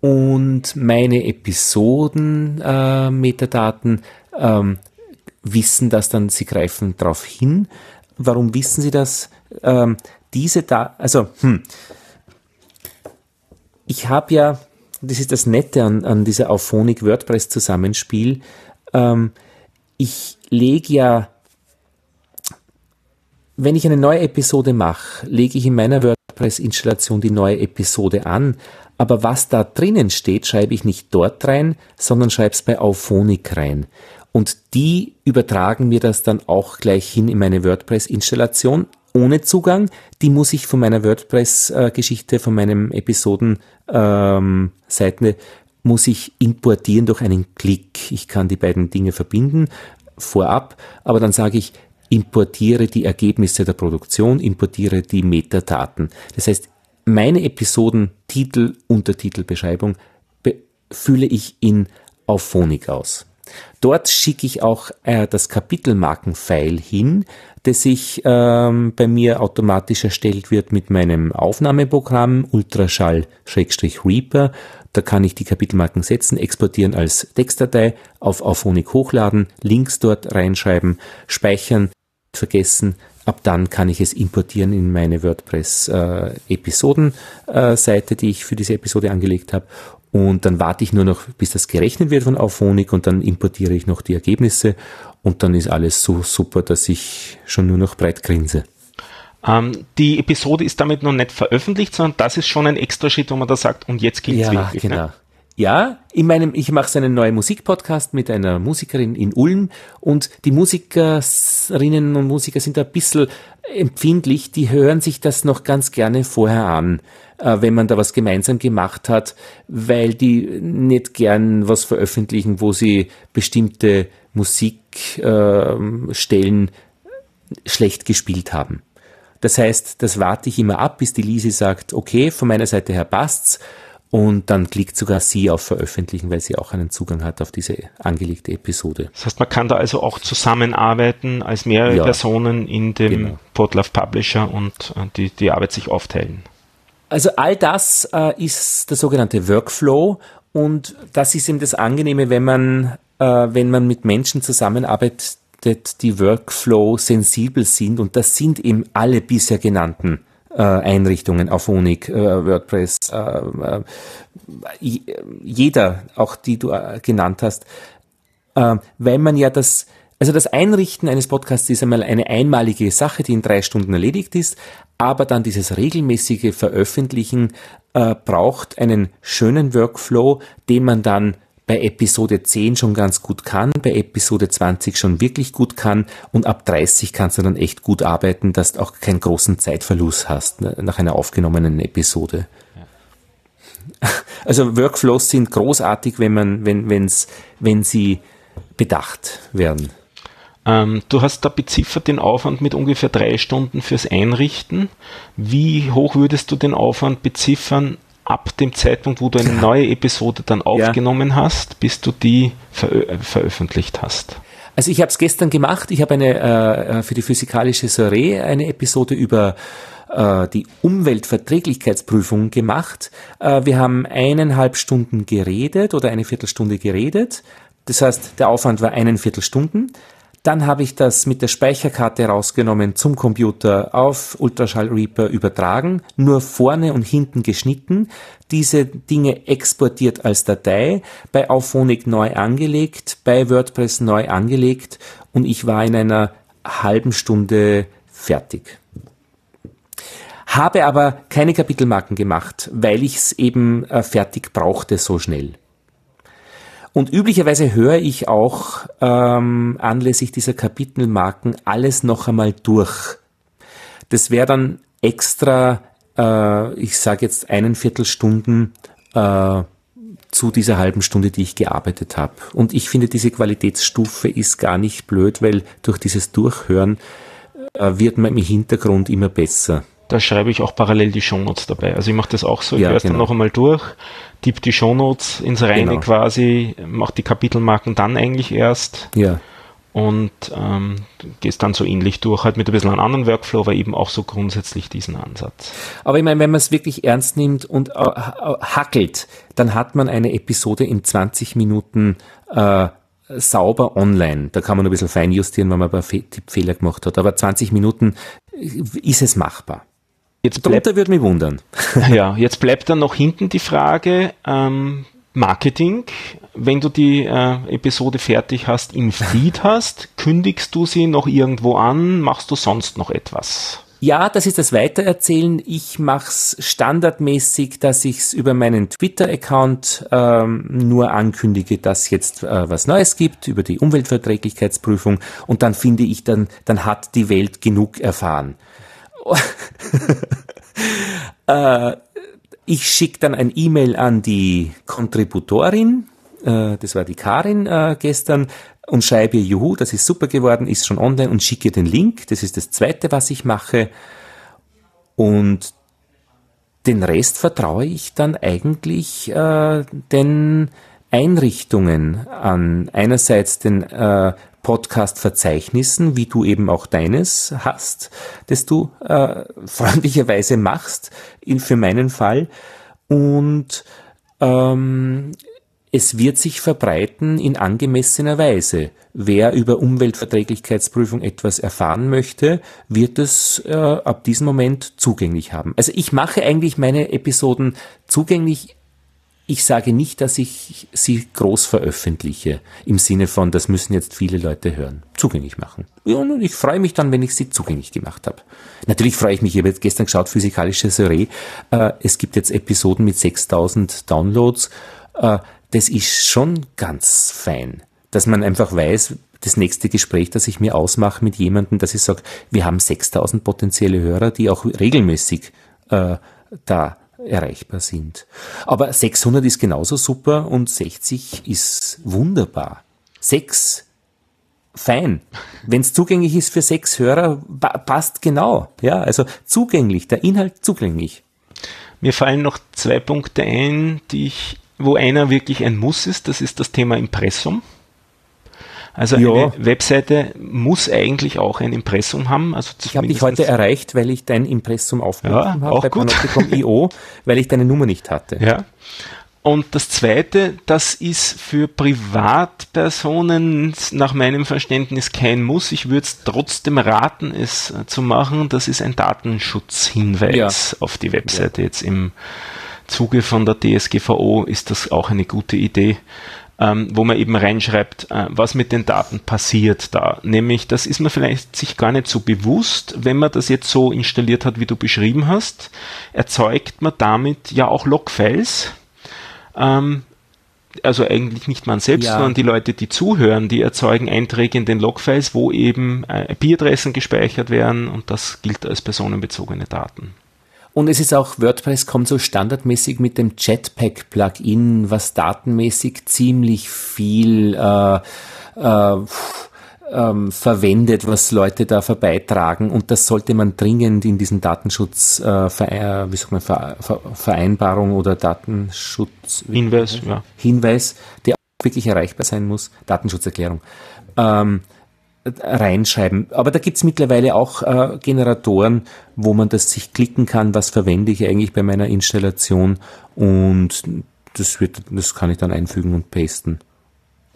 und meine Episoden-Metadaten äh, ähm, wissen das dann, sie greifen darauf hin. Warum wissen sie das? Ähm, diese da, also, hm, ich habe ja, das ist das Nette an, an dieser Auphonic WordPress Zusammenspiel, ähm, ich lege ja, wenn ich eine neue Episode mache, lege ich in meiner WordPress-Installation die neue Episode an, aber was da drinnen steht, schreibe ich nicht dort rein, sondern schreibe es bei Auphonic rein. Und die übertragen mir das dann auch gleich hin in meine WordPress-Installation ohne Zugang. Die muss ich von meiner WordPress-Geschichte, von meinem Episoden ähm, Seite muss ich importieren durch einen Klick. Ich kann die beiden Dinge verbinden vorab, aber dann sage ich, importiere die Ergebnisse der Produktion, importiere die Metadaten. Das heißt, meine Episoden, Titel, Untertitel, Beschreibung fülle ich in Auphonic aus. Dort schicke ich auch äh, das Kapitelmarken-File hin, das sich ähm, bei mir automatisch erstellt wird mit meinem Aufnahmeprogramm Ultraschall-Reaper. Da kann ich die Kapitelmarken setzen, exportieren als Textdatei, auf Auphonic hochladen, Links dort reinschreiben, speichern, vergessen. Ab dann kann ich es importieren in meine WordPress-Episoden-Seite, äh, die ich für diese Episode angelegt habe und dann warte ich nur noch, bis das gerechnet wird von Auphonic und dann importiere ich noch die Ergebnisse und dann ist alles so super, dass ich schon nur noch breit grinse. Ähm, die Episode ist damit noch nicht veröffentlicht, sondern das ist schon ein extra Schritt, wo man da sagt, und jetzt geht's ja, wirklich. Ne? Genau. Ne? Ja, in meinem, ich mache so einen neuen Musikpodcast mit einer Musikerin in Ulm und die Musikerinnen und Musiker sind ein bisschen empfindlich, die hören sich das noch ganz gerne vorher an, äh, wenn man da was gemeinsam gemacht hat, weil die nicht gern was veröffentlichen, wo sie bestimmte Musikstellen äh, schlecht gespielt haben. Das heißt, das warte ich immer ab, bis die Lisi sagt, okay, von meiner Seite her passt's und dann klickt sogar sie auf Veröffentlichen, weil sie auch einen Zugang hat auf diese angelegte Episode. Das heißt, man kann da also auch zusammenarbeiten als mehrere ja, Personen in dem genau. Podlove Publisher und äh, die, die Arbeit sich aufteilen. Also all das äh, ist der sogenannte Workflow und das ist eben das Angenehme, wenn man, äh, wenn man mit Menschen zusammenarbeitet, die Workflow sensibel sind und das sind eben alle bisher genannten äh, Einrichtungen auf Unik, äh, WordPress, äh, äh, jeder, auch die du äh, genannt hast, äh, weil man ja das, also das Einrichten eines Podcasts ist einmal eine einmalige Sache, die in drei Stunden erledigt ist, aber dann dieses regelmäßige Veröffentlichen äh, braucht einen schönen Workflow, den man dann bei Episode 10 schon ganz gut kann, bei Episode 20 schon wirklich gut kann und ab 30 kannst du dann echt gut arbeiten, dass du auch keinen großen Zeitverlust hast ne, nach einer aufgenommenen Episode. Ja. Also Workflows sind großartig, wenn man, wenn, wenn's, wenn sie bedacht werden. Ähm, du hast da beziffert den Aufwand mit ungefähr drei Stunden fürs Einrichten. Wie hoch würdest du den Aufwand beziffern ab dem Zeitpunkt, wo du eine neue Episode dann aufgenommen ja. hast, bis du die verö veröffentlicht hast? Also ich habe es gestern gemacht. Ich habe eine äh, für die physikalische Soiree eine Episode über äh, die Umweltverträglichkeitsprüfung gemacht. Äh, wir haben eineinhalb Stunden geredet oder eine Viertelstunde geredet. Das heißt, der Aufwand war einen Viertelstunden. Dann habe ich das mit der Speicherkarte rausgenommen zum Computer auf Ultraschall Reaper übertragen, nur vorne und hinten geschnitten, diese Dinge exportiert als Datei, bei Auphonic neu angelegt, bei WordPress neu angelegt und ich war in einer halben Stunde fertig. Habe aber keine Kapitelmarken gemacht, weil ich es eben äh, fertig brauchte so schnell. Und üblicherweise höre ich auch ähm, anlässlich dieser Kapitelmarken alles noch einmal durch. Das wäre dann extra, äh, ich sage jetzt einen Viertelstunden äh, zu dieser halben Stunde, die ich gearbeitet habe. Und ich finde, diese Qualitätsstufe ist gar nicht blöd, weil durch dieses Durchhören äh, wird man im Hintergrund immer besser. Da schreibe ich auch parallel die Shownotes dabei. Also ich mache das auch so, ich ja, höre es genau. dann noch einmal durch, tippe die Shownotes ins Reine genau. quasi, mache die Kapitelmarken dann eigentlich erst. Ja. Und ähm, gehst dann so ähnlich durch, halt mit ein bisschen einem anderen Workflow, aber eben auch so grundsätzlich diesen Ansatz. Aber ich meine, wenn man es wirklich ernst nimmt und äh, hackelt, dann hat man eine Episode in 20 Minuten äh, sauber online. Da kann man ein bisschen feinjustieren, wenn man ein paar Tippfehler gemacht hat. Aber 20 Minuten ist es machbar. Jetzt bleibt, Darunter würde mich wundern. Ja, jetzt bleibt dann noch hinten die Frage, ähm, Marketing, wenn du die äh, Episode fertig hast, im Feed hast, kündigst du sie noch irgendwo an, machst du sonst noch etwas? Ja, das ist das Weitererzählen. Ich mache es standardmäßig, dass ich es über meinen Twitter-Account ähm, nur ankündige, dass jetzt äh, was Neues gibt über die Umweltverträglichkeitsprüfung und dann finde ich dann, dann hat die Welt genug erfahren. äh, ich schicke dann ein E-Mail an die Kontributorin, äh, das war die Karin äh, gestern, und schreibe ihr, juhu, das ist super geworden, ist schon online und schicke ihr den Link. Das ist das Zweite, was ich mache. Und den Rest vertraue ich dann eigentlich äh, den Einrichtungen an. Einerseits den äh, Podcast-Verzeichnissen, wie du eben auch deines hast, das du äh, freundlicherweise machst, in, für meinen Fall. Und ähm, es wird sich verbreiten in angemessener Weise. Wer über Umweltverträglichkeitsprüfung etwas erfahren möchte, wird es äh, ab diesem Moment zugänglich haben. Also ich mache eigentlich meine Episoden zugänglich ich sage nicht, dass ich sie groß veröffentliche, im Sinne von, das müssen jetzt viele Leute hören, zugänglich machen. Ja, und ich freue mich dann, wenn ich sie zugänglich gemacht habe. Natürlich freue ich mich, ich habe jetzt gestern geschaut, physikalische Seree, äh, es gibt jetzt Episoden mit 6000 Downloads, äh, das ist schon ganz fein, dass man einfach weiß, das nächste Gespräch, das ich mir ausmache mit jemandem, dass ich sage, wir haben 6000 potenzielle Hörer, die auch regelmäßig äh, da erreichbar sind. Aber 600 ist genauso super und 60 ist wunderbar. Sechs, fein. Wenn es zugänglich ist für sechs Hörer, passt genau. Ja, also zugänglich, der Inhalt zugänglich. Mir fallen noch zwei Punkte ein, die ich, wo einer wirklich ein Muss ist. Das ist das Thema Impressum. Also ja. eine Webseite muss eigentlich auch ein Impressum haben. Also ich habe dich heute erreicht, weil ich dein Impressum aufgerufen ja, habe bei Panopticon.io, weil ich deine Nummer nicht hatte. Ja. Und das zweite, das ist für Privatpersonen nach meinem Verständnis kein Muss. Ich würde es trotzdem raten, es äh, zu machen. Das ist ein Datenschutzhinweis ja. auf die Webseite. Jetzt im Zuge von der DSGVO ist das auch eine gute Idee ähm, wo man eben reinschreibt, äh, was mit den Daten passiert da. Nämlich, das ist man vielleicht sich gar nicht so bewusst, wenn man das jetzt so installiert hat, wie du beschrieben hast, erzeugt man damit ja auch Logfiles. Ähm, also eigentlich nicht man selbst, ja. sondern die Leute, die zuhören, die erzeugen Einträge in den Logfiles, wo eben äh, IP-Adressen gespeichert werden und das gilt als personenbezogene Daten. Und es ist auch, WordPress kommt so standardmäßig mit dem Jetpack-Plugin, was datenmäßig ziemlich viel äh, äh, ähm, verwendet, was Leute da vorbeitragen. Und das sollte man dringend in diesen Datenschutz, äh, äh wie sagt man, Vereinbarung oder Datenschutz Hinweis, ja. Hinweis, der auch wirklich erreichbar sein muss, Datenschutzerklärung. Ähm, reinschreiben. Aber da gibt's mittlerweile auch äh, Generatoren, wo man das sich klicken kann, was verwende ich eigentlich bei meiner Installation und das wird, das kann ich dann einfügen und pasten.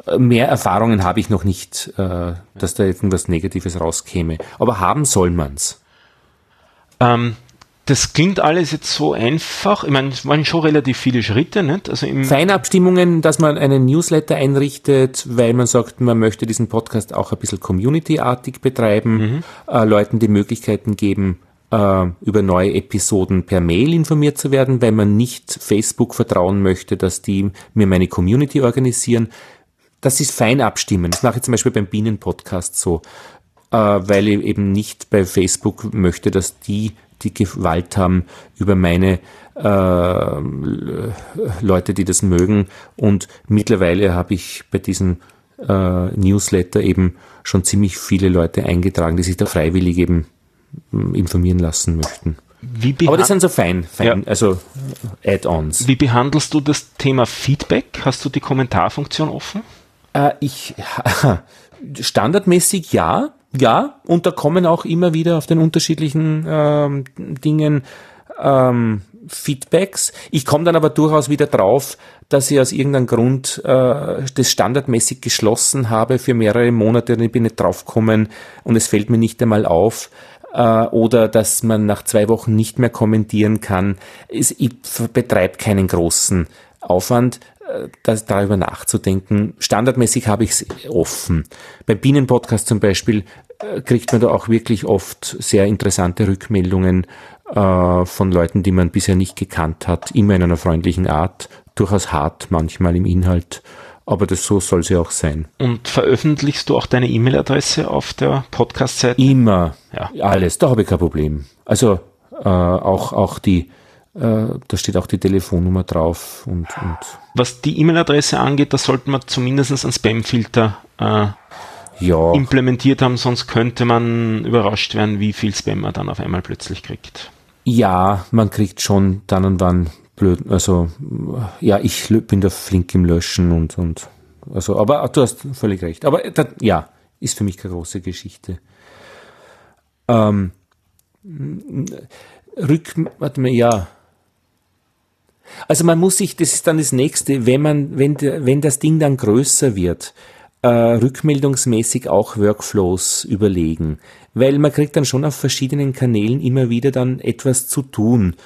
Äh, mehr Erfahrungen habe ich noch nicht, äh, dass da irgendwas Negatives rauskäme. Aber haben soll man's. Ähm, das klingt alles jetzt so einfach. Ich meine, es waren schon relativ viele Schritte, nicht? Also im Feinabstimmungen, dass man einen Newsletter einrichtet, weil man sagt, man möchte diesen Podcast auch ein bisschen community-artig betreiben, mhm. äh, Leuten die Möglichkeiten geben, äh, über neue Episoden per Mail informiert zu werden, weil man nicht Facebook vertrauen möchte, dass die mir meine Community organisieren. Das ist fein abstimmen. Das mache ich zum Beispiel beim Bienen-Podcast so, äh, weil ich eben nicht bei Facebook möchte, dass die die Gewalt haben über meine äh, Leute, die das mögen. Und mittlerweile habe ich bei diesem äh, Newsletter eben schon ziemlich viele Leute eingetragen, die sich da freiwillig eben hm, informieren lassen möchten. Aber das sind so fein, fein ja. also Add-ons. Wie behandelst du das Thema Feedback? Hast du die Kommentarfunktion offen? Äh, ich standardmäßig ja, ja, und da kommen auch immer wieder auf den unterschiedlichen ähm, Dingen ähm, Feedbacks. Ich komme dann aber durchaus wieder drauf, dass ich aus irgendeinem Grund äh, das standardmäßig geschlossen habe für mehrere Monate und ich bin nicht draufgekommen und es fällt mir nicht einmal auf äh, oder dass man nach zwei Wochen nicht mehr kommentieren kann. ich betreibe keinen großen Aufwand, äh, das, darüber nachzudenken. Standardmäßig habe ich es offen. Beim Bienenpodcast zum Beispiel äh, kriegt man da auch wirklich oft sehr interessante Rückmeldungen äh, von Leuten, die man bisher nicht gekannt hat, immer in einer freundlichen Art, durchaus hart manchmal im Inhalt, aber das so soll sie auch sein. Und veröffentlichst du auch deine E-Mail-Adresse auf der Podcast-Seite? Immer, ja. alles, da habe ich kein Problem. Also äh, auch, auch die, da steht auch die Telefonnummer drauf und, und was die E-Mail-Adresse angeht, da sollten wir zumindest einen Spam-Filter äh, ja. implementiert haben, sonst könnte man überrascht werden, wie viel Spam man dann auf einmal plötzlich kriegt. Ja, man kriegt schon dann und wann blöd, also ja, ich bin da flink im Löschen und, und also, aber du hast völlig recht. Aber das, ja, ist für mich keine große Geschichte. Ähm, Rück, warte mal, ja. Also man muss sich, das ist dann das nächste, wenn man, wenn, wenn das Ding dann größer wird, äh, rückmeldungsmäßig auch Workflows überlegen, weil man kriegt dann schon auf verschiedenen Kanälen immer wieder dann etwas zu tun.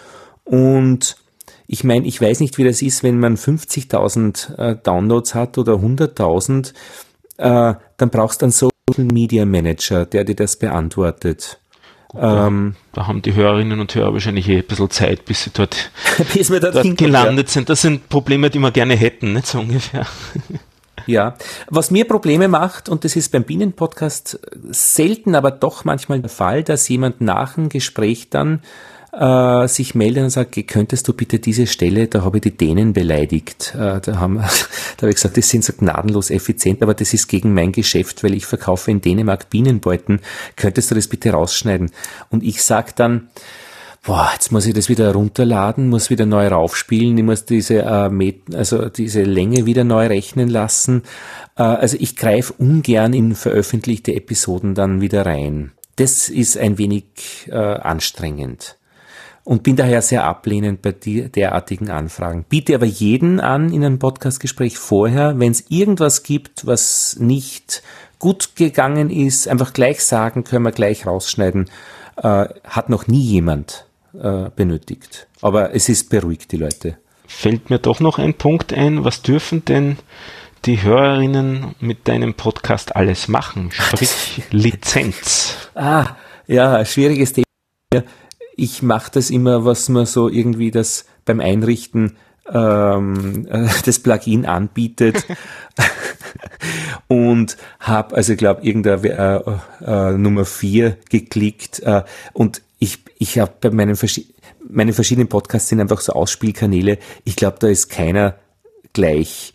Und ich meine, ich weiß nicht, wie das ist, wenn man 50.000 äh, Downloads hat oder 100.000, äh, dann brauchst du einen Social Media Manager, der dir das beantwortet. Ähm, da haben die Hörerinnen und Hörer wahrscheinlich eh ein bisschen Zeit, bis sie dort, bis dort, dort gelandet sind. Das sind Probleme, die wir gerne hätten, nicht so ungefähr. Ja, was mir Probleme macht, und das ist beim Bienenpodcast selten, aber doch manchmal der Fall, dass jemand nach dem Gespräch dann äh, sich meldet und sagt, könntest du bitte diese Stelle, da habe ich die Dänen beleidigt. Äh, da, haben, da habe ich gesagt, das sind so gnadenlos effizient, aber das ist gegen mein Geschäft, weil ich verkaufe in Dänemark Bienenbeuten. Könntest du das bitte rausschneiden? Und ich sage dann, boah, jetzt muss ich das wieder runterladen, muss wieder neu raufspielen, ich muss diese, äh, also diese Länge wieder neu rechnen lassen. Äh, also ich greife ungern in veröffentlichte Episoden dann wieder rein. Das ist ein wenig äh, anstrengend und bin daher sehr ablehnend bei derartigen Anfragen. Biete aber jeden an in einem Podcastgespräch vorher, wenn es irgendwas gibt, was nicht gut gegangen ist, einfach gleich sagen, können wir gleich rausschneiden. Äh, hat noch nie jemand äh, benötigt. Aber es ist beruhigt, die Leute. Fällt mir doch noch ein Punkt ein. Was dürfen denn die Hörerinnen mit deinem Podcast alles machen? Sprich Lizenz. Ah, ja, schwieriges Thema ich mache das immer, was man so irgendwie das beim Einrichten ähm, äh, das Plugin anbietet und habe also glaube irgendeine äh, äh, Nummer vier geklickt äh, und ich ich habe bei meinen verschiedenen meine verschiedenen Podcasts sind einfach so Ausspielkanäle. Ich glaube, da ist keiner gleich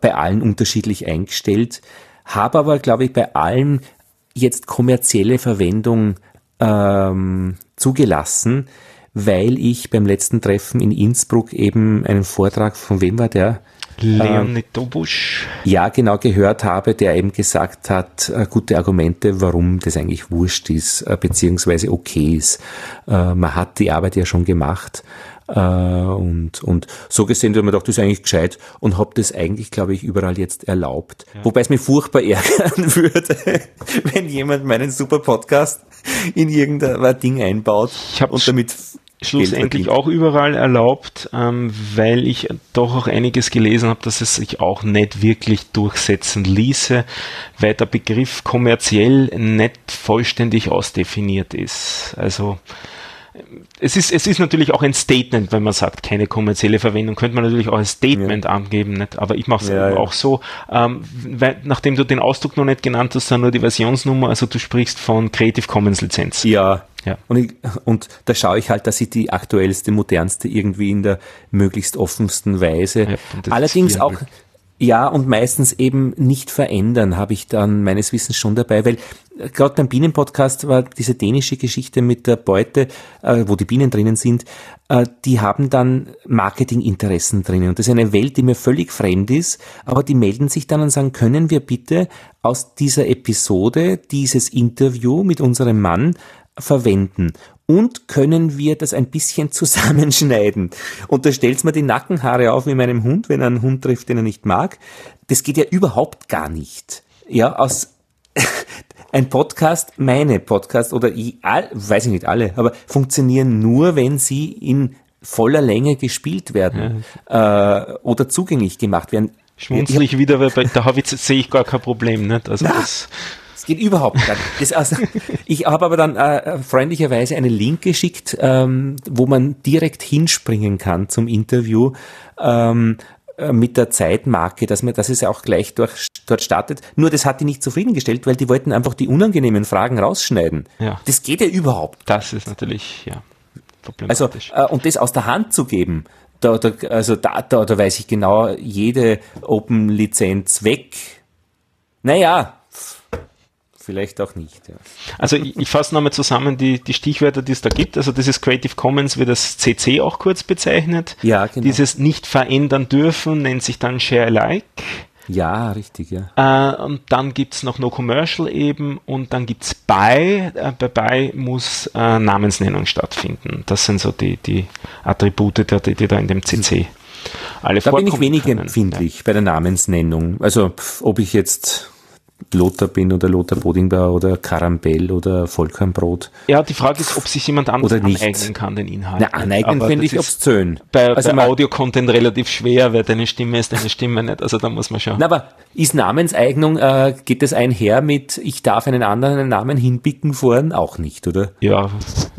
bei allen unterschiedlich eingestellt. Habe aber, glaube ich, bei allen jetzt kommerzielle Verwendung ähm, zugelassen, weil ich beim letzten Treffen in Innsbruck eben einen Vortrag von wem war der? Leonid Dobusch. Ja, genau gehört habe, der eben gesagt hat, äh, gute Argumente, warum das eigentlich wurscht ist, äh, beziehungsweise okay ist. Äh, man hat die Arbeit ja schon gemacht. Äh, und, und so gesehen, dass man gedacht, das ist eigentlich gescheit und habe das eigentlich, glaube ich, überall jetzt erlaubt. Ja. Wobei es mich furchtbar ärgern würde, wenn jemand meinen super Podcast in irgendein Ding einbaut ich und damit schlussendlich auch überall erlaubt, ähm, weil ich doch auch einiges gelesen habe, dass es sich auch nicht wirklich durchsetzen ließe, weil der Begriff kommerziell nicht vollständig ausdefiniert ist. Also es ist, es ist natürlich auch ein Statement, wenn man sagt, keine kommerzielle Verwendung, könnte man natürlich auch ein Statement ja. angeben, nicht? aber ich mache es ja, auch so, ähm, weil, nachdem du den Ausdruck noch nicht genannt hast, sondern nur die Versionsnummer, also du sprichst von Creative Commons Lizenz. Ja, ja. Und, ich, und da schaue ich halt, dass ich die aktuellste, modernste irgendwie in der möglichst offensten Weise. Ja, Allerdings auch, Ja, und meistens eben nicht verändern, habe ich dann meines Wissens schon dabei, weil äh, gerade beim Bienenpodcast war diese dänische Geschichte mit der Beute, äh, wo die Bienen drinnen sind, äh, die haben dann Marketinginteressen drinnen. Und das ist eine Welt, die mir völlig fremd ist, aber die melden sich dann und sagen, können wir bitte aus dieser Episode dieses Interview mit unserem Mann verwenden und können wir das ein bisschen zusammenschneiden. Und da stellt's mir die Nackenhaare auf wie meinem Hund, wenn er einen Hund trifft, den er nicht mag. Das geht ja überhaupt gar nicht. Ja, aus ein Podcast, meine Podcast oder ich, all, weiß ich nicht alle, aber funktionieren nur, wenn sie in voller Länge gespielt werden ja. äh, oder zugänglich gemacht werden. Schmunzel ich wieder, weil bei, da sehe ich gar kein Problem, nicht? Also Na, das geht überhaupt gar nicht. Das, also, ich habe aber dann äh, freundlicherweise einen Link geschickt, ähm, wo man direkt hinspringen kann zum Interview. Ähm, äh, mit der Zeitmarke, dass man, dass es ja auch gleich durch, dort startet. Nur das hat die nicht zufriedengestellt, weil die wollten einfach die unangenehmen Fragen rausschneiden. Ja. Das geht ja überhaupt. Das ist natürlich, ja, problematisch. Also, äh, und das aus der Hand zu geben, da, da, also da, da, da weiß ich genau, jede Open-Lizenz weg. Naja, vielleicht auch nicht. Ja. Also ich, ich fasse nochmal zusammen die, die Stichwörter, die es da gibt. Also das ist Creative Commons, wird das CC auch kurz bezeichnet. Ja, genau. Dieses nicht verändern dürfen nennt sich dann Share Alike. Ja, richtig, ja. Äh, und dann gibt's noch No Commercial eben und dann gibt's By. Äh, bei By muss äh, Namensnennung stattfinden. Das sind so die, die Attribute, die, die da in dem CC alle Da bin ich wenig können. empfindlich ja. bei der Namensnennung. Also pf, ob ich jetzt Lothar bin oder Lothar Bodingbauer oder Karambell oder Vollkornbrot. Ja, die Frage ist, ob sich jemand nicht. aneignen kann, den Inhalt. Na, aneignen finde ich obszön. Bei, also bei Audio-Content relativ schwer, weil deine Stimme ist deine Stimme nicht, also da muss man schauen. Na, aber ist Namenseignung, äh, geht das einher mit, ich darf einen anderen einen Namen hinbicken vorn? Auch nicht, oder? Ja,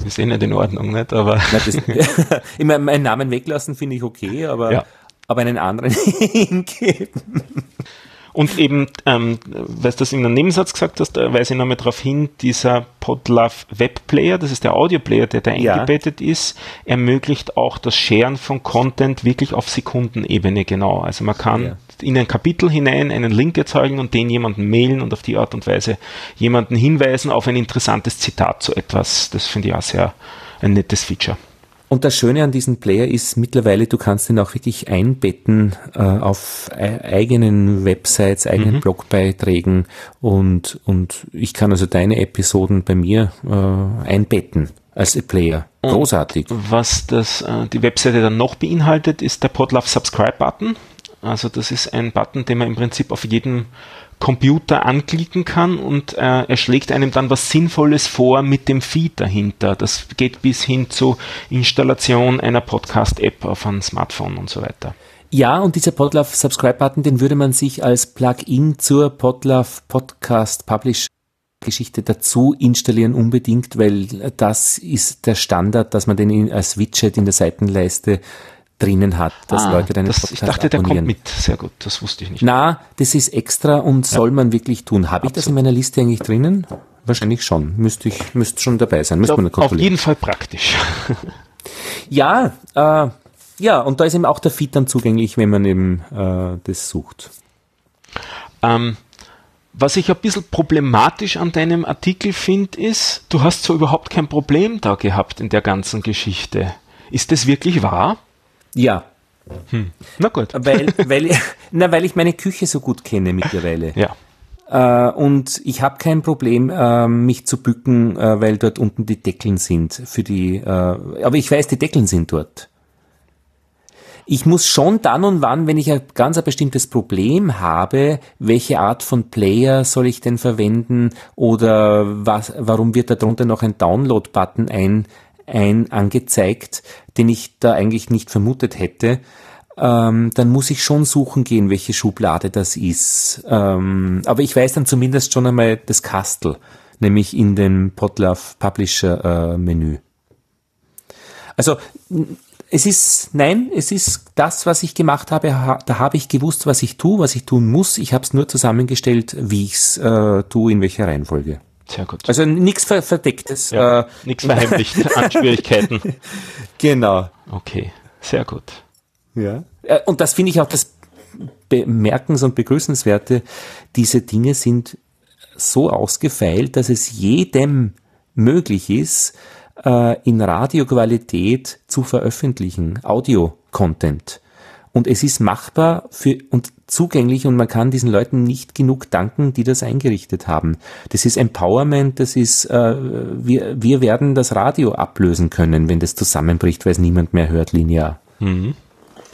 ist eh nicht in Ordnung, nicht, aber... Na, das, ich meine, meinen Namen weglassen finde ich okay, aber, ja. aber einen anderen hingeben... Und eben, ähm, weil du das in einem Nebensatz gesagt hast, da weise ich nochmal darauf hin, dieser Podlove Webplayer, das ist der Audioplayer, der da ja. eingebettet ist, ermöglicht auch das Sharen von Content wirklich auf Sekundenebene genau. Also man kann ja. in ein Kapitel hinein einen Link erzeugen und den jemanden mailen und auf die Art und Weise jemanden hinweisen auf ein interessantes Zitat zu etwas. Das finde ich auch sehr ein nettes Feature. Und das Schöne an diesem Player ist mittlerweile, du kannst ihn auch wirklich einbetten äh, auf e eigenen Websites, eigenen mhm. Blogbeiträgen und, und ich kann also deine Episoden bei mir äh, einbetten als Player. Großartig. Und was das, äh, die Webseite dann noch beinhaltet, ist der Podlove Subscribe Button. Also das ist ein Button, den man im Prinzip auf jedem Computer anklicken kann und äh, er schlägt einem dann was Sinnvolles vor mit dem Feed dahinter. Das geht bis hin zur Installation einer Podcast-App auf einem Smartphone und so weiter. Ja, und dieser Podlove Subscribe Button, den würde man sich als Plugin zur Podlove Podcast Publish Geschichte dazu installieren unbedingt, weil das ist der Standard, dass man den als Widget in der Seitenleiste drinnen hat, dass ah, Leute deinen das, Podcast Ich dachte, der kommt mit. Sehr gut, das wusste ich nicht. Na, das ist extra und soll man wirklich tun. Habe ich das in meiner Liste eigentlich drinnen? Wahrscheinlich schon. Müsste ich, müsste schon dabei sein. Müsste man auf jeden Fall praktisch. ja, äh, ja, und da ist eben auch der Feed dann zugänglich, wenn man eben äh, das sucht. Ähm, was ich ein bisschen problematisch an deinem Artikel finde, ist, du hast so überhaupt kein Problem da gehabt in der ganzen Geschichte. Ist das wirklich wahr? Ja. Hm. Na gut. Weil, weil, na, weil ich meine Küche so gut kenne mittlerweile. Ja. Äh, und ich habe kein Problem, äh, mich zu bücken, äh, weil dort unten die Deckeln sind für die. Äh, aber ich weiß, die Deckeln sind dort. Ich muss schon dann und wann, wenn ich ein ganz ein bestimmtes Problem habe, welche Art von Player soll ich denn verwenden oder was, warum wird da drunter noch ein Download-Button ein, ein angezeigt, den ich da eigentlich nicht vermutet hätte, ähm, dann muss ich schon suchen gehen, welche Schublade das ist. Ähm, aber ich weiß dann zumindest schon einmal das Kastel, nämlich in dem Podlove Publisher äh, Menü. Also es ist, nein, es ist das, was ich gemacht habe. Da habe ich gewusst, was ich tue, was ich tun muss. Ich habe es nur zusammengestellt, wie ich es äh, tue, in welcher Reihenfolge. Sehr gut. Also nichts Verdecktes. Ja, äh, nichts verheimlicht an Schwierigkeiten. Genau. Okay, sehr gut. Ja. Äh, und das finde ich auch das bemerkens- und begrüßenswerte, diese Dinge sind so ausgefeilt, dass es jedem möglich ist, äh, in Radioqualität zu veröffentlichen, Audio-Content. Und es ist machbar für, und zugänglich und man kann diesen Leuten nicht genug danken, die das eingerichtet haben. Das ist Empowerment, das ist, äh, wir, wir werden das Radio ablösen können, wenn das zusammenbricht, weil es niemand mehr hört linear. Mhm.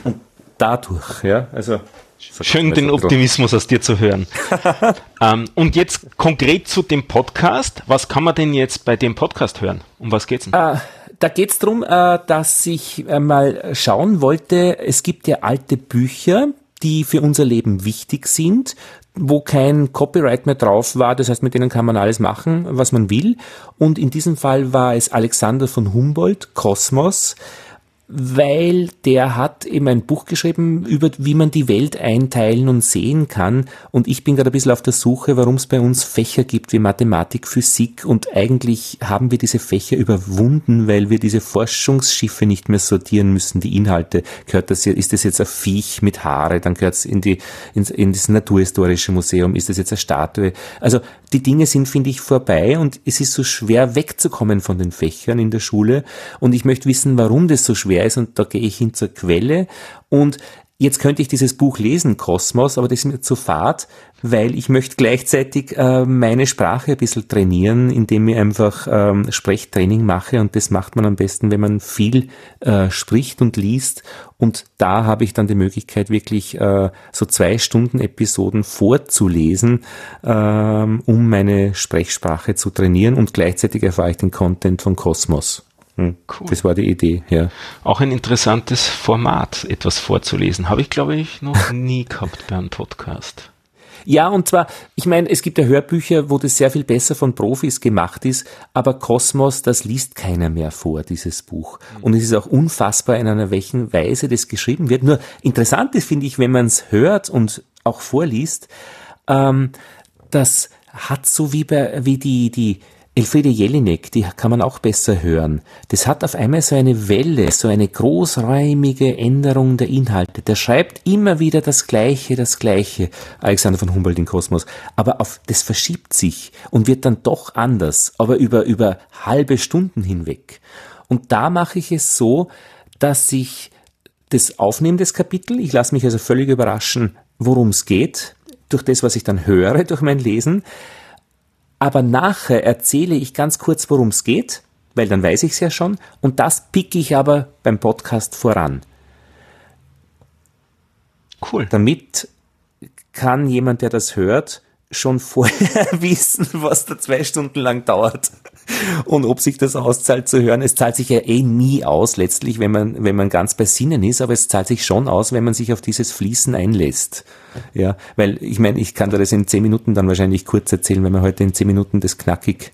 Und dadurch, ja, also Schön den Optimismus aus dir zu hören. ähm, und jetzt konkret zu dem Podcast. Was kann man denn jetzt bei dem Podcast hören? Um was geht's denn? Äh, da geht's drum, äh, dass ich äh, mal schauen wollte, es gibt ja alte Bücher, die für unser Leben wichtig sind, wo kein Copyright mehr drauf war. Das heißt, mit denen kann man alles machen, was man will. Und in diesem Fall war es Alexander von Humboldt, Kosmos weil der hat eben ein Buch geschrieben über, wie man die Welt einteilen und sehen kann. Und ich bin gerade ein bisschen auf der Suche, warum es bei uns Fächer gibt wie Mathematik, Physik. Und eigentlich haben wir diese Fächer überwunden, weil wir diese Forschungsschiffe nicht mehr sortieren müssen, die Inhalte. Gehört das, ist das jetzt ein Viech mit Haare? Dann gehört es in die, in, in das Naturhistorische Museum. Ist das jetzt eine Statue? Also die Dinge sind, finde ich, vorbei und es ist so schwer wegzukommen von den Fächern in der Schule. Und ich möchte wissen, warum das so schwer ist und da gehe ich hin zur Quelle und Jetzt könnte ich dieses Buch lesen, Kosmos, aber das ist mir zu fad, weil ich möchte gleichzeitig äh, meine Sprache ein bisschen trainieren, indem ich einfach ähm, Sprechtraining mache und das macht man am besten, wenn man viel äh, spricht und liest und da habe ich dann die Möglichkeit, wirklich äh, so zwei Stunden Episoden vorzulesen, ähm, um meine Sprechsprache zu trainieren und gleichzeitig erfahre ich den Content von Kosmos. Hm, cool. Das war die Idee, ja. Auch ein interessantes Format, etwas vorzulesen. Habe ich, glaube ich, noch nie gehabt bei einem Podcast. Ja, und zwar, ich meine, es gibt ja Hörbücher, wo das sehr viel besser von Profis gemacht ist, aber Kosmos, das liest keiner mehr vor, dieses Buch. Mhm. Und es ist auch unfassbar, in einer welchen Weise das geschrieben wird. Nur interessant ist, finde ich, wenn man es hört und auch vorliest, ähm, das hat so wie bei, wie die, die, Elfriede Jelinek, die kann man auch besser hören. Das hat auf einmal so eine Welle, so eine großräumige Änderung der Inhalte. Der schreibt immer wieder das Gleiche, das Gleiche, Alexander von Humboldt in Kosmos. Aber auf, das verschiebt sich und wird dann doch anders, aber über, über halbe Stunden hinweg. Und da mache ich es so, dass ich das aufnehme, das Kapitel. Ich lasse mich also völlig überraschen, worum es geht, durch das, was ich dann höre, durch mein Lesen aber nachher erzähle ich ganz kurz, worum es geht, weil dann weiß ich es ja schon, und das picke ich aber beim Podcast voran. Cool. Damit kann jemand, der das hört, schon vorher wissen, was da zwei Stunden lang dauert und ob sich das auszahlt zu hören. Es zahlt sich ja eh nie aus, letztlich, wenn man, wenn man ganz bei Sinnen ist, aber es zahlt sich schon aus, wenn man sich auf dieses Fließen einlässt. Ja, weil ich meine, ich kann da das in zehn Minuten dann wahrscheinlich kurz erzählen, wenn man heute in zehn Minuten das knackig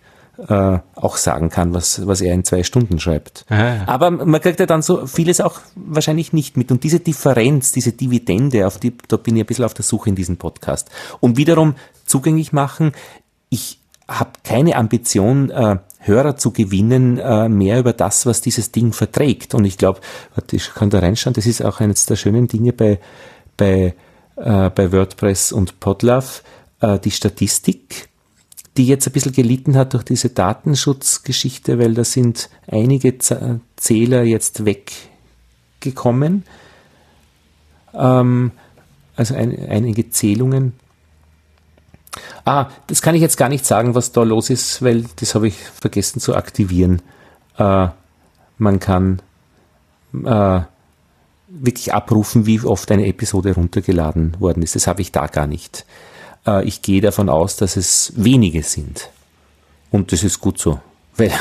äh, auch sagen kann, was, was er in zwei Stunden schreibt. Ah, ja. Aber man kriegt ja dann so vieles auch wahrscheinlich nicht mit. Und diese Differenz, diese Dividende, auf die, da bin ich ein bisschen auf der Suche in diesem Podcast. Und wiederum zugänglich machen, ich habe keine Ambition, äh, Hörer zu gewinnen, äh, mehr über das, was dieses Ding verträgt. Und ich glaube, ich kann da reinschauen, das ist auch eines der schönen Dinge bei, bei, äh, bei WordPress und Podlove, äh, die Statistik, die jetzt ein bisschen gelitten hat durch diese Datenschutzgeschichte, weil da sind einige Z Zähler jetzt weggekommen. Ähm, also ein, einige Zählungen Ah, das kann ich jetzt gar nicht sagen, was da los ist, weil das habe ich vergessen zu aktivieren. Äh, man kann äh, wirklich abrufen, wie oft eine Episode runtergeladen worden ist. Das habe ich da gar nicht. Äh, ich gehe davon aus, dass es wenige sind. Und das ist gut so. Weil,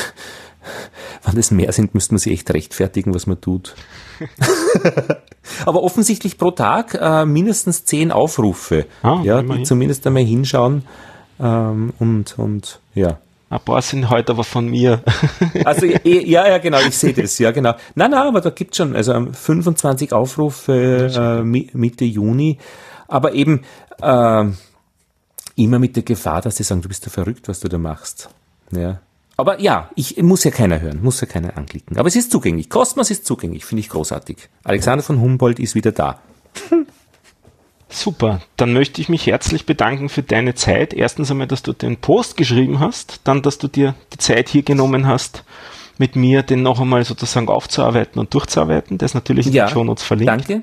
wenn es mehr sind, müsste man sich echt rechtfertigen, was man tut. Aber offensichtlich pro Tag äh, mindestens zehn Aufrufe, ah, ja, die zumindest einmal hinschauen ähm, und, und ja. Ein paar sind heute aber von mir. Also ja, ja, genau, ich sehe das, ja, genau. Nein, nein, aber da gibt es schon, also 25 Aufrufe äh, Mitte Juni, aber eben äh, immer mit der Gefahr, dass sie sagen, du bist ja verrückt, was du da machst. Ja. Aber ja, ich muss ja keiner hören, muss ja keiner anklicken. Aber es ist zugänglich. Kosmos ist zugänglich, finde ich großartig. Alexander von Humboldt ist wieder da. Super, dann möchte ich mich herzlich bedanken für deine Zeit. Erstens einmal, dass du den Post geschrieben hast, dann, dass du dir die Zeit hier genommen hast, mit mir den noch einmal sozusagen aufzuarbeiten und durchzuarbeiten. Das ist natürlich in ja, den Shownotes verlinkt. Danke.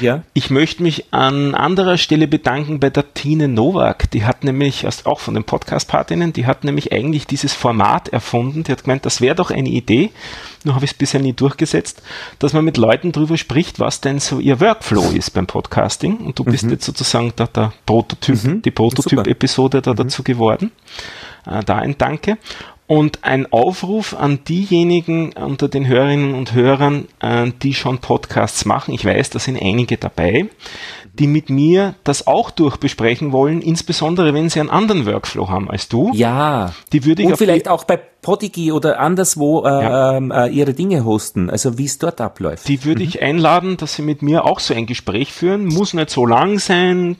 Ja. Ich möchte mich an anderer Stelle bedanken bei der Tine Nowak. Die hat nämlich, auch von den Podcast-Partinnen, die hat nämlich eigentlich dieses Format erfunden. Die hat gemeint, das wäre doch eine Idee, nur habe ich es bisher nie durchgesetzt, dass man mit Leuten drüber spricht, was denn so ihr Workflow ist beim Podcasting. Und du bist mhm. jetzt sozusagen da der Prototyp, mhm. die Prototyp-Episode da mhm. dazu geworden. Äh, da ein Danke. Und ein Aufruf an diejenigen unter den Hörerinnen und Hörern, äh, die schon Podcasts machen. Ich weiß, da sind einige dabei, die mit mir das auch durchbesprechen wollen, insbesondere wenn sie einen anderen Workflow haben als du. Ja. Die würde ich und vielleicht auch bei Podigy oder anderswo äh, ja. Ähm, äh, ihre Dinge hosten, also wie es dort abläuft. Die würde mhm. ich einladen, dass sie mit mir auch so ein Gespräch führen. Muss nicht so lang sein,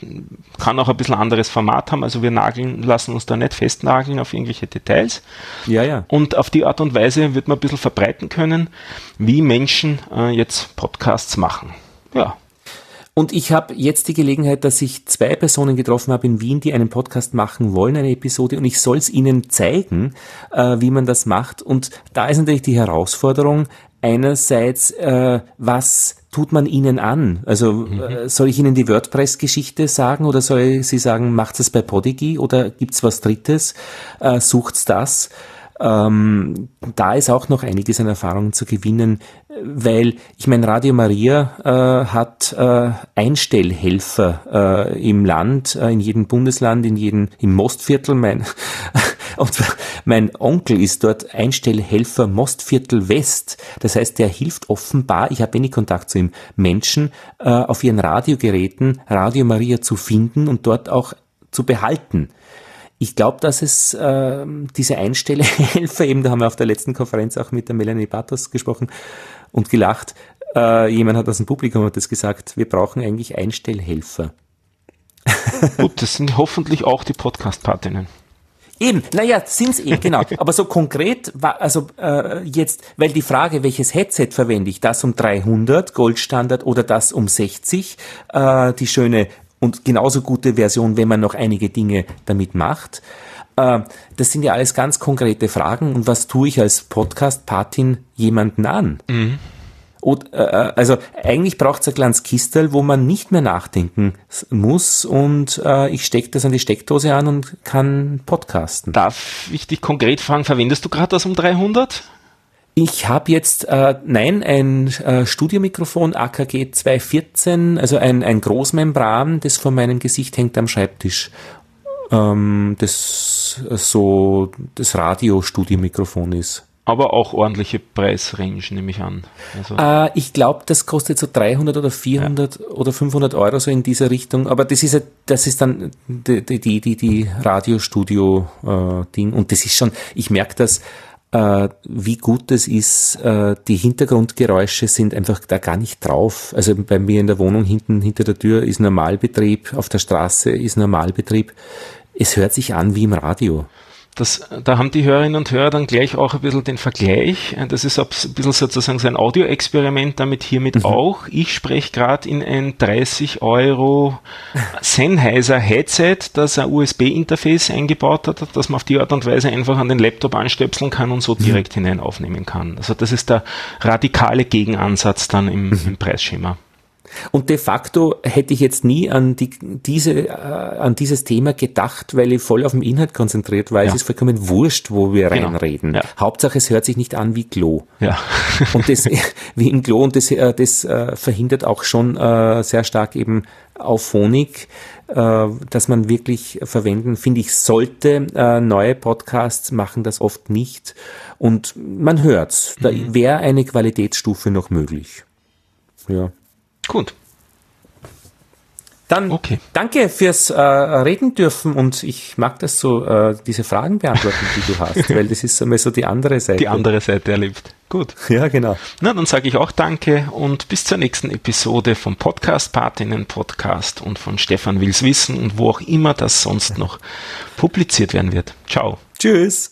kann auch ein bisschen anderes Format haben. Also wir nageln, lassen uns da nicht festnageln auf irgendwelche Details. Ja, ja. Und auf die Art und Weise wird man ein bisschen verbreiten können, wie Menschen äh, jetzt Podcasts machen. Ja. Und ich habe jetzt die Gelegenheit, dass ich zwei Personen getroffen habe in Wien, die einen Podcast machen wollen, eine Episode, und ich soll es ihnen zeigen, äh, wie man das macht. Und da ist natürlich die Herausforderung, einerseits, äh, was tut man ihnen an? Also mhm. äh, soll ich ihnen die WordPress-Geschichte sagen oder soll sie sagen, macht es bei Podigy oder gibt's was Drittes? Äh, sucht's das? Ähm, da ist auch noch einiges an Erfahrungen zu gewinnen, weil ich meine, Radio Maria äh, hat äh, Einstellhelfer äh, im Land, äh, in jedem Bundesland, in jedem im Mostviertel. Mein und mein Onkel ist dort Einstellhelfer Mostviertel West. Das heißt, der hilft offenbar, ich habe wenig Kontakt zu ihm, Menschen äh, auf ihren Radiogeräten Radio Maria zu finden und dort auch zu behalten. Ich glaube, dass es äh, diese Einstellhelfer, eben da haben wir auf der letzten Konferenz auch mit der Melanie Batos gesprochen und gelacht. Äh, jemand hat aus dem Publikum hat das gesagt, wir brauchen eigentlich Einstellhelfer. Gut, das sind hoffentlich auch die Podcast-Partinnen. Eben, naja, sind's eh, genau. Aber so konkret, also äh, jetzt, weil die Frage, welches Headset verwende ich, das um 300 Goldstandard oder das um 60, äh, die schöne und genauso gute Version, wenn man noch einige Dinge damit macht. Äh, das sind ja alles ganz konkrete Fragen. Und was tue ich als Podcast-Patin jemanden an? Mhm. Und, äh, äh also eigentlich braucht es ein kleines Kistel, wo man nicht mehr nachdenken muss und äh, ich stecke das an die Steckdose an und kann podcasten. Darf ich dich konkret fragen, verwendest du gerade das um 300? Ich habe jetzt, äh, nein, ein äh, Studiomikrofon AKG 214, also ein, ein Großmembran, das vor meinem Gesicht hängt am Schreibtisch. Ähm, das so das Radio-Studiomikrofon ist. Aber auch ordentliche Preisrange, nehme ich an. Also äh, ich glaube, das kostet so 300 oder 400 ja. oder 500 Euro so in dieser Richtung. Aber das ist, das ist dann die, die, die, die Radiostudio-Ding. Äh, Und das ist schon, ich merke das, äh, wie gut es ist, äh, die Hintergrundgeräusche sind einfach da gar nicht drauf. Also bei mir in der Wohnung hinten hinter der Tür ist Normalbetrieb, auf der Straße ist Normalbetrieb. Es hört sich an wie im Radio. Das, da haben die Hörerinnen und Hörer dann gleich auch ein bisschen den Vergleich. Das ist ein bisschen sozusagen sein Audioexperiment damit hiermit mhm. auch. Ich spreche gerade in ein 30 Euro Sennheiser Headset, das ein USB-Interface eingebaut hat, dass man auf die Art und Weise einfach an den Laptop anstöpseln kann und so mhm. direkt mhm. hinein aufnehmen kann. Also das ist der radikale Gegenansatz dann im, mhm. im Preisschema. Und de facto hätte ich jetzt nie an, die, diese, äh, an dieses Thema gedacht, weil ich voll auf den Inhalt konzentriert war. Ja. Es ist vollkommen wurscht, wo wir genau. reinreden. Ja. Hauptsache, es hört sich nicht an wie Klo. Ja. und das, wie in Klo, und das, äh, das äh, verhindert auch schon äh, sehr stark eben Auphonic, äh, dass man wirklich verwenden, finde ich, sollte. Äh, neue Podcasts machen das oft nicht. Und man hört's. Da mhm. wäre eine Qualitätsstufe noch möglich. Ja. Gut. Dann okay. danke fürs äh, Reden dürfen und ich mag das so, äh, diese Fragen beantworten, die du hast, weil das ist einmal so die andere Seite. Die andere Seite erlebt. Gut. Ja, genau. Na, dann sage ich auch danke und bis zur nächsten Episode vom Podcast Partinnen Podcast und von Stefan Wills Wissen und wo auch immer das sonst noch publiziert werden wird. Ciao. Tschüss.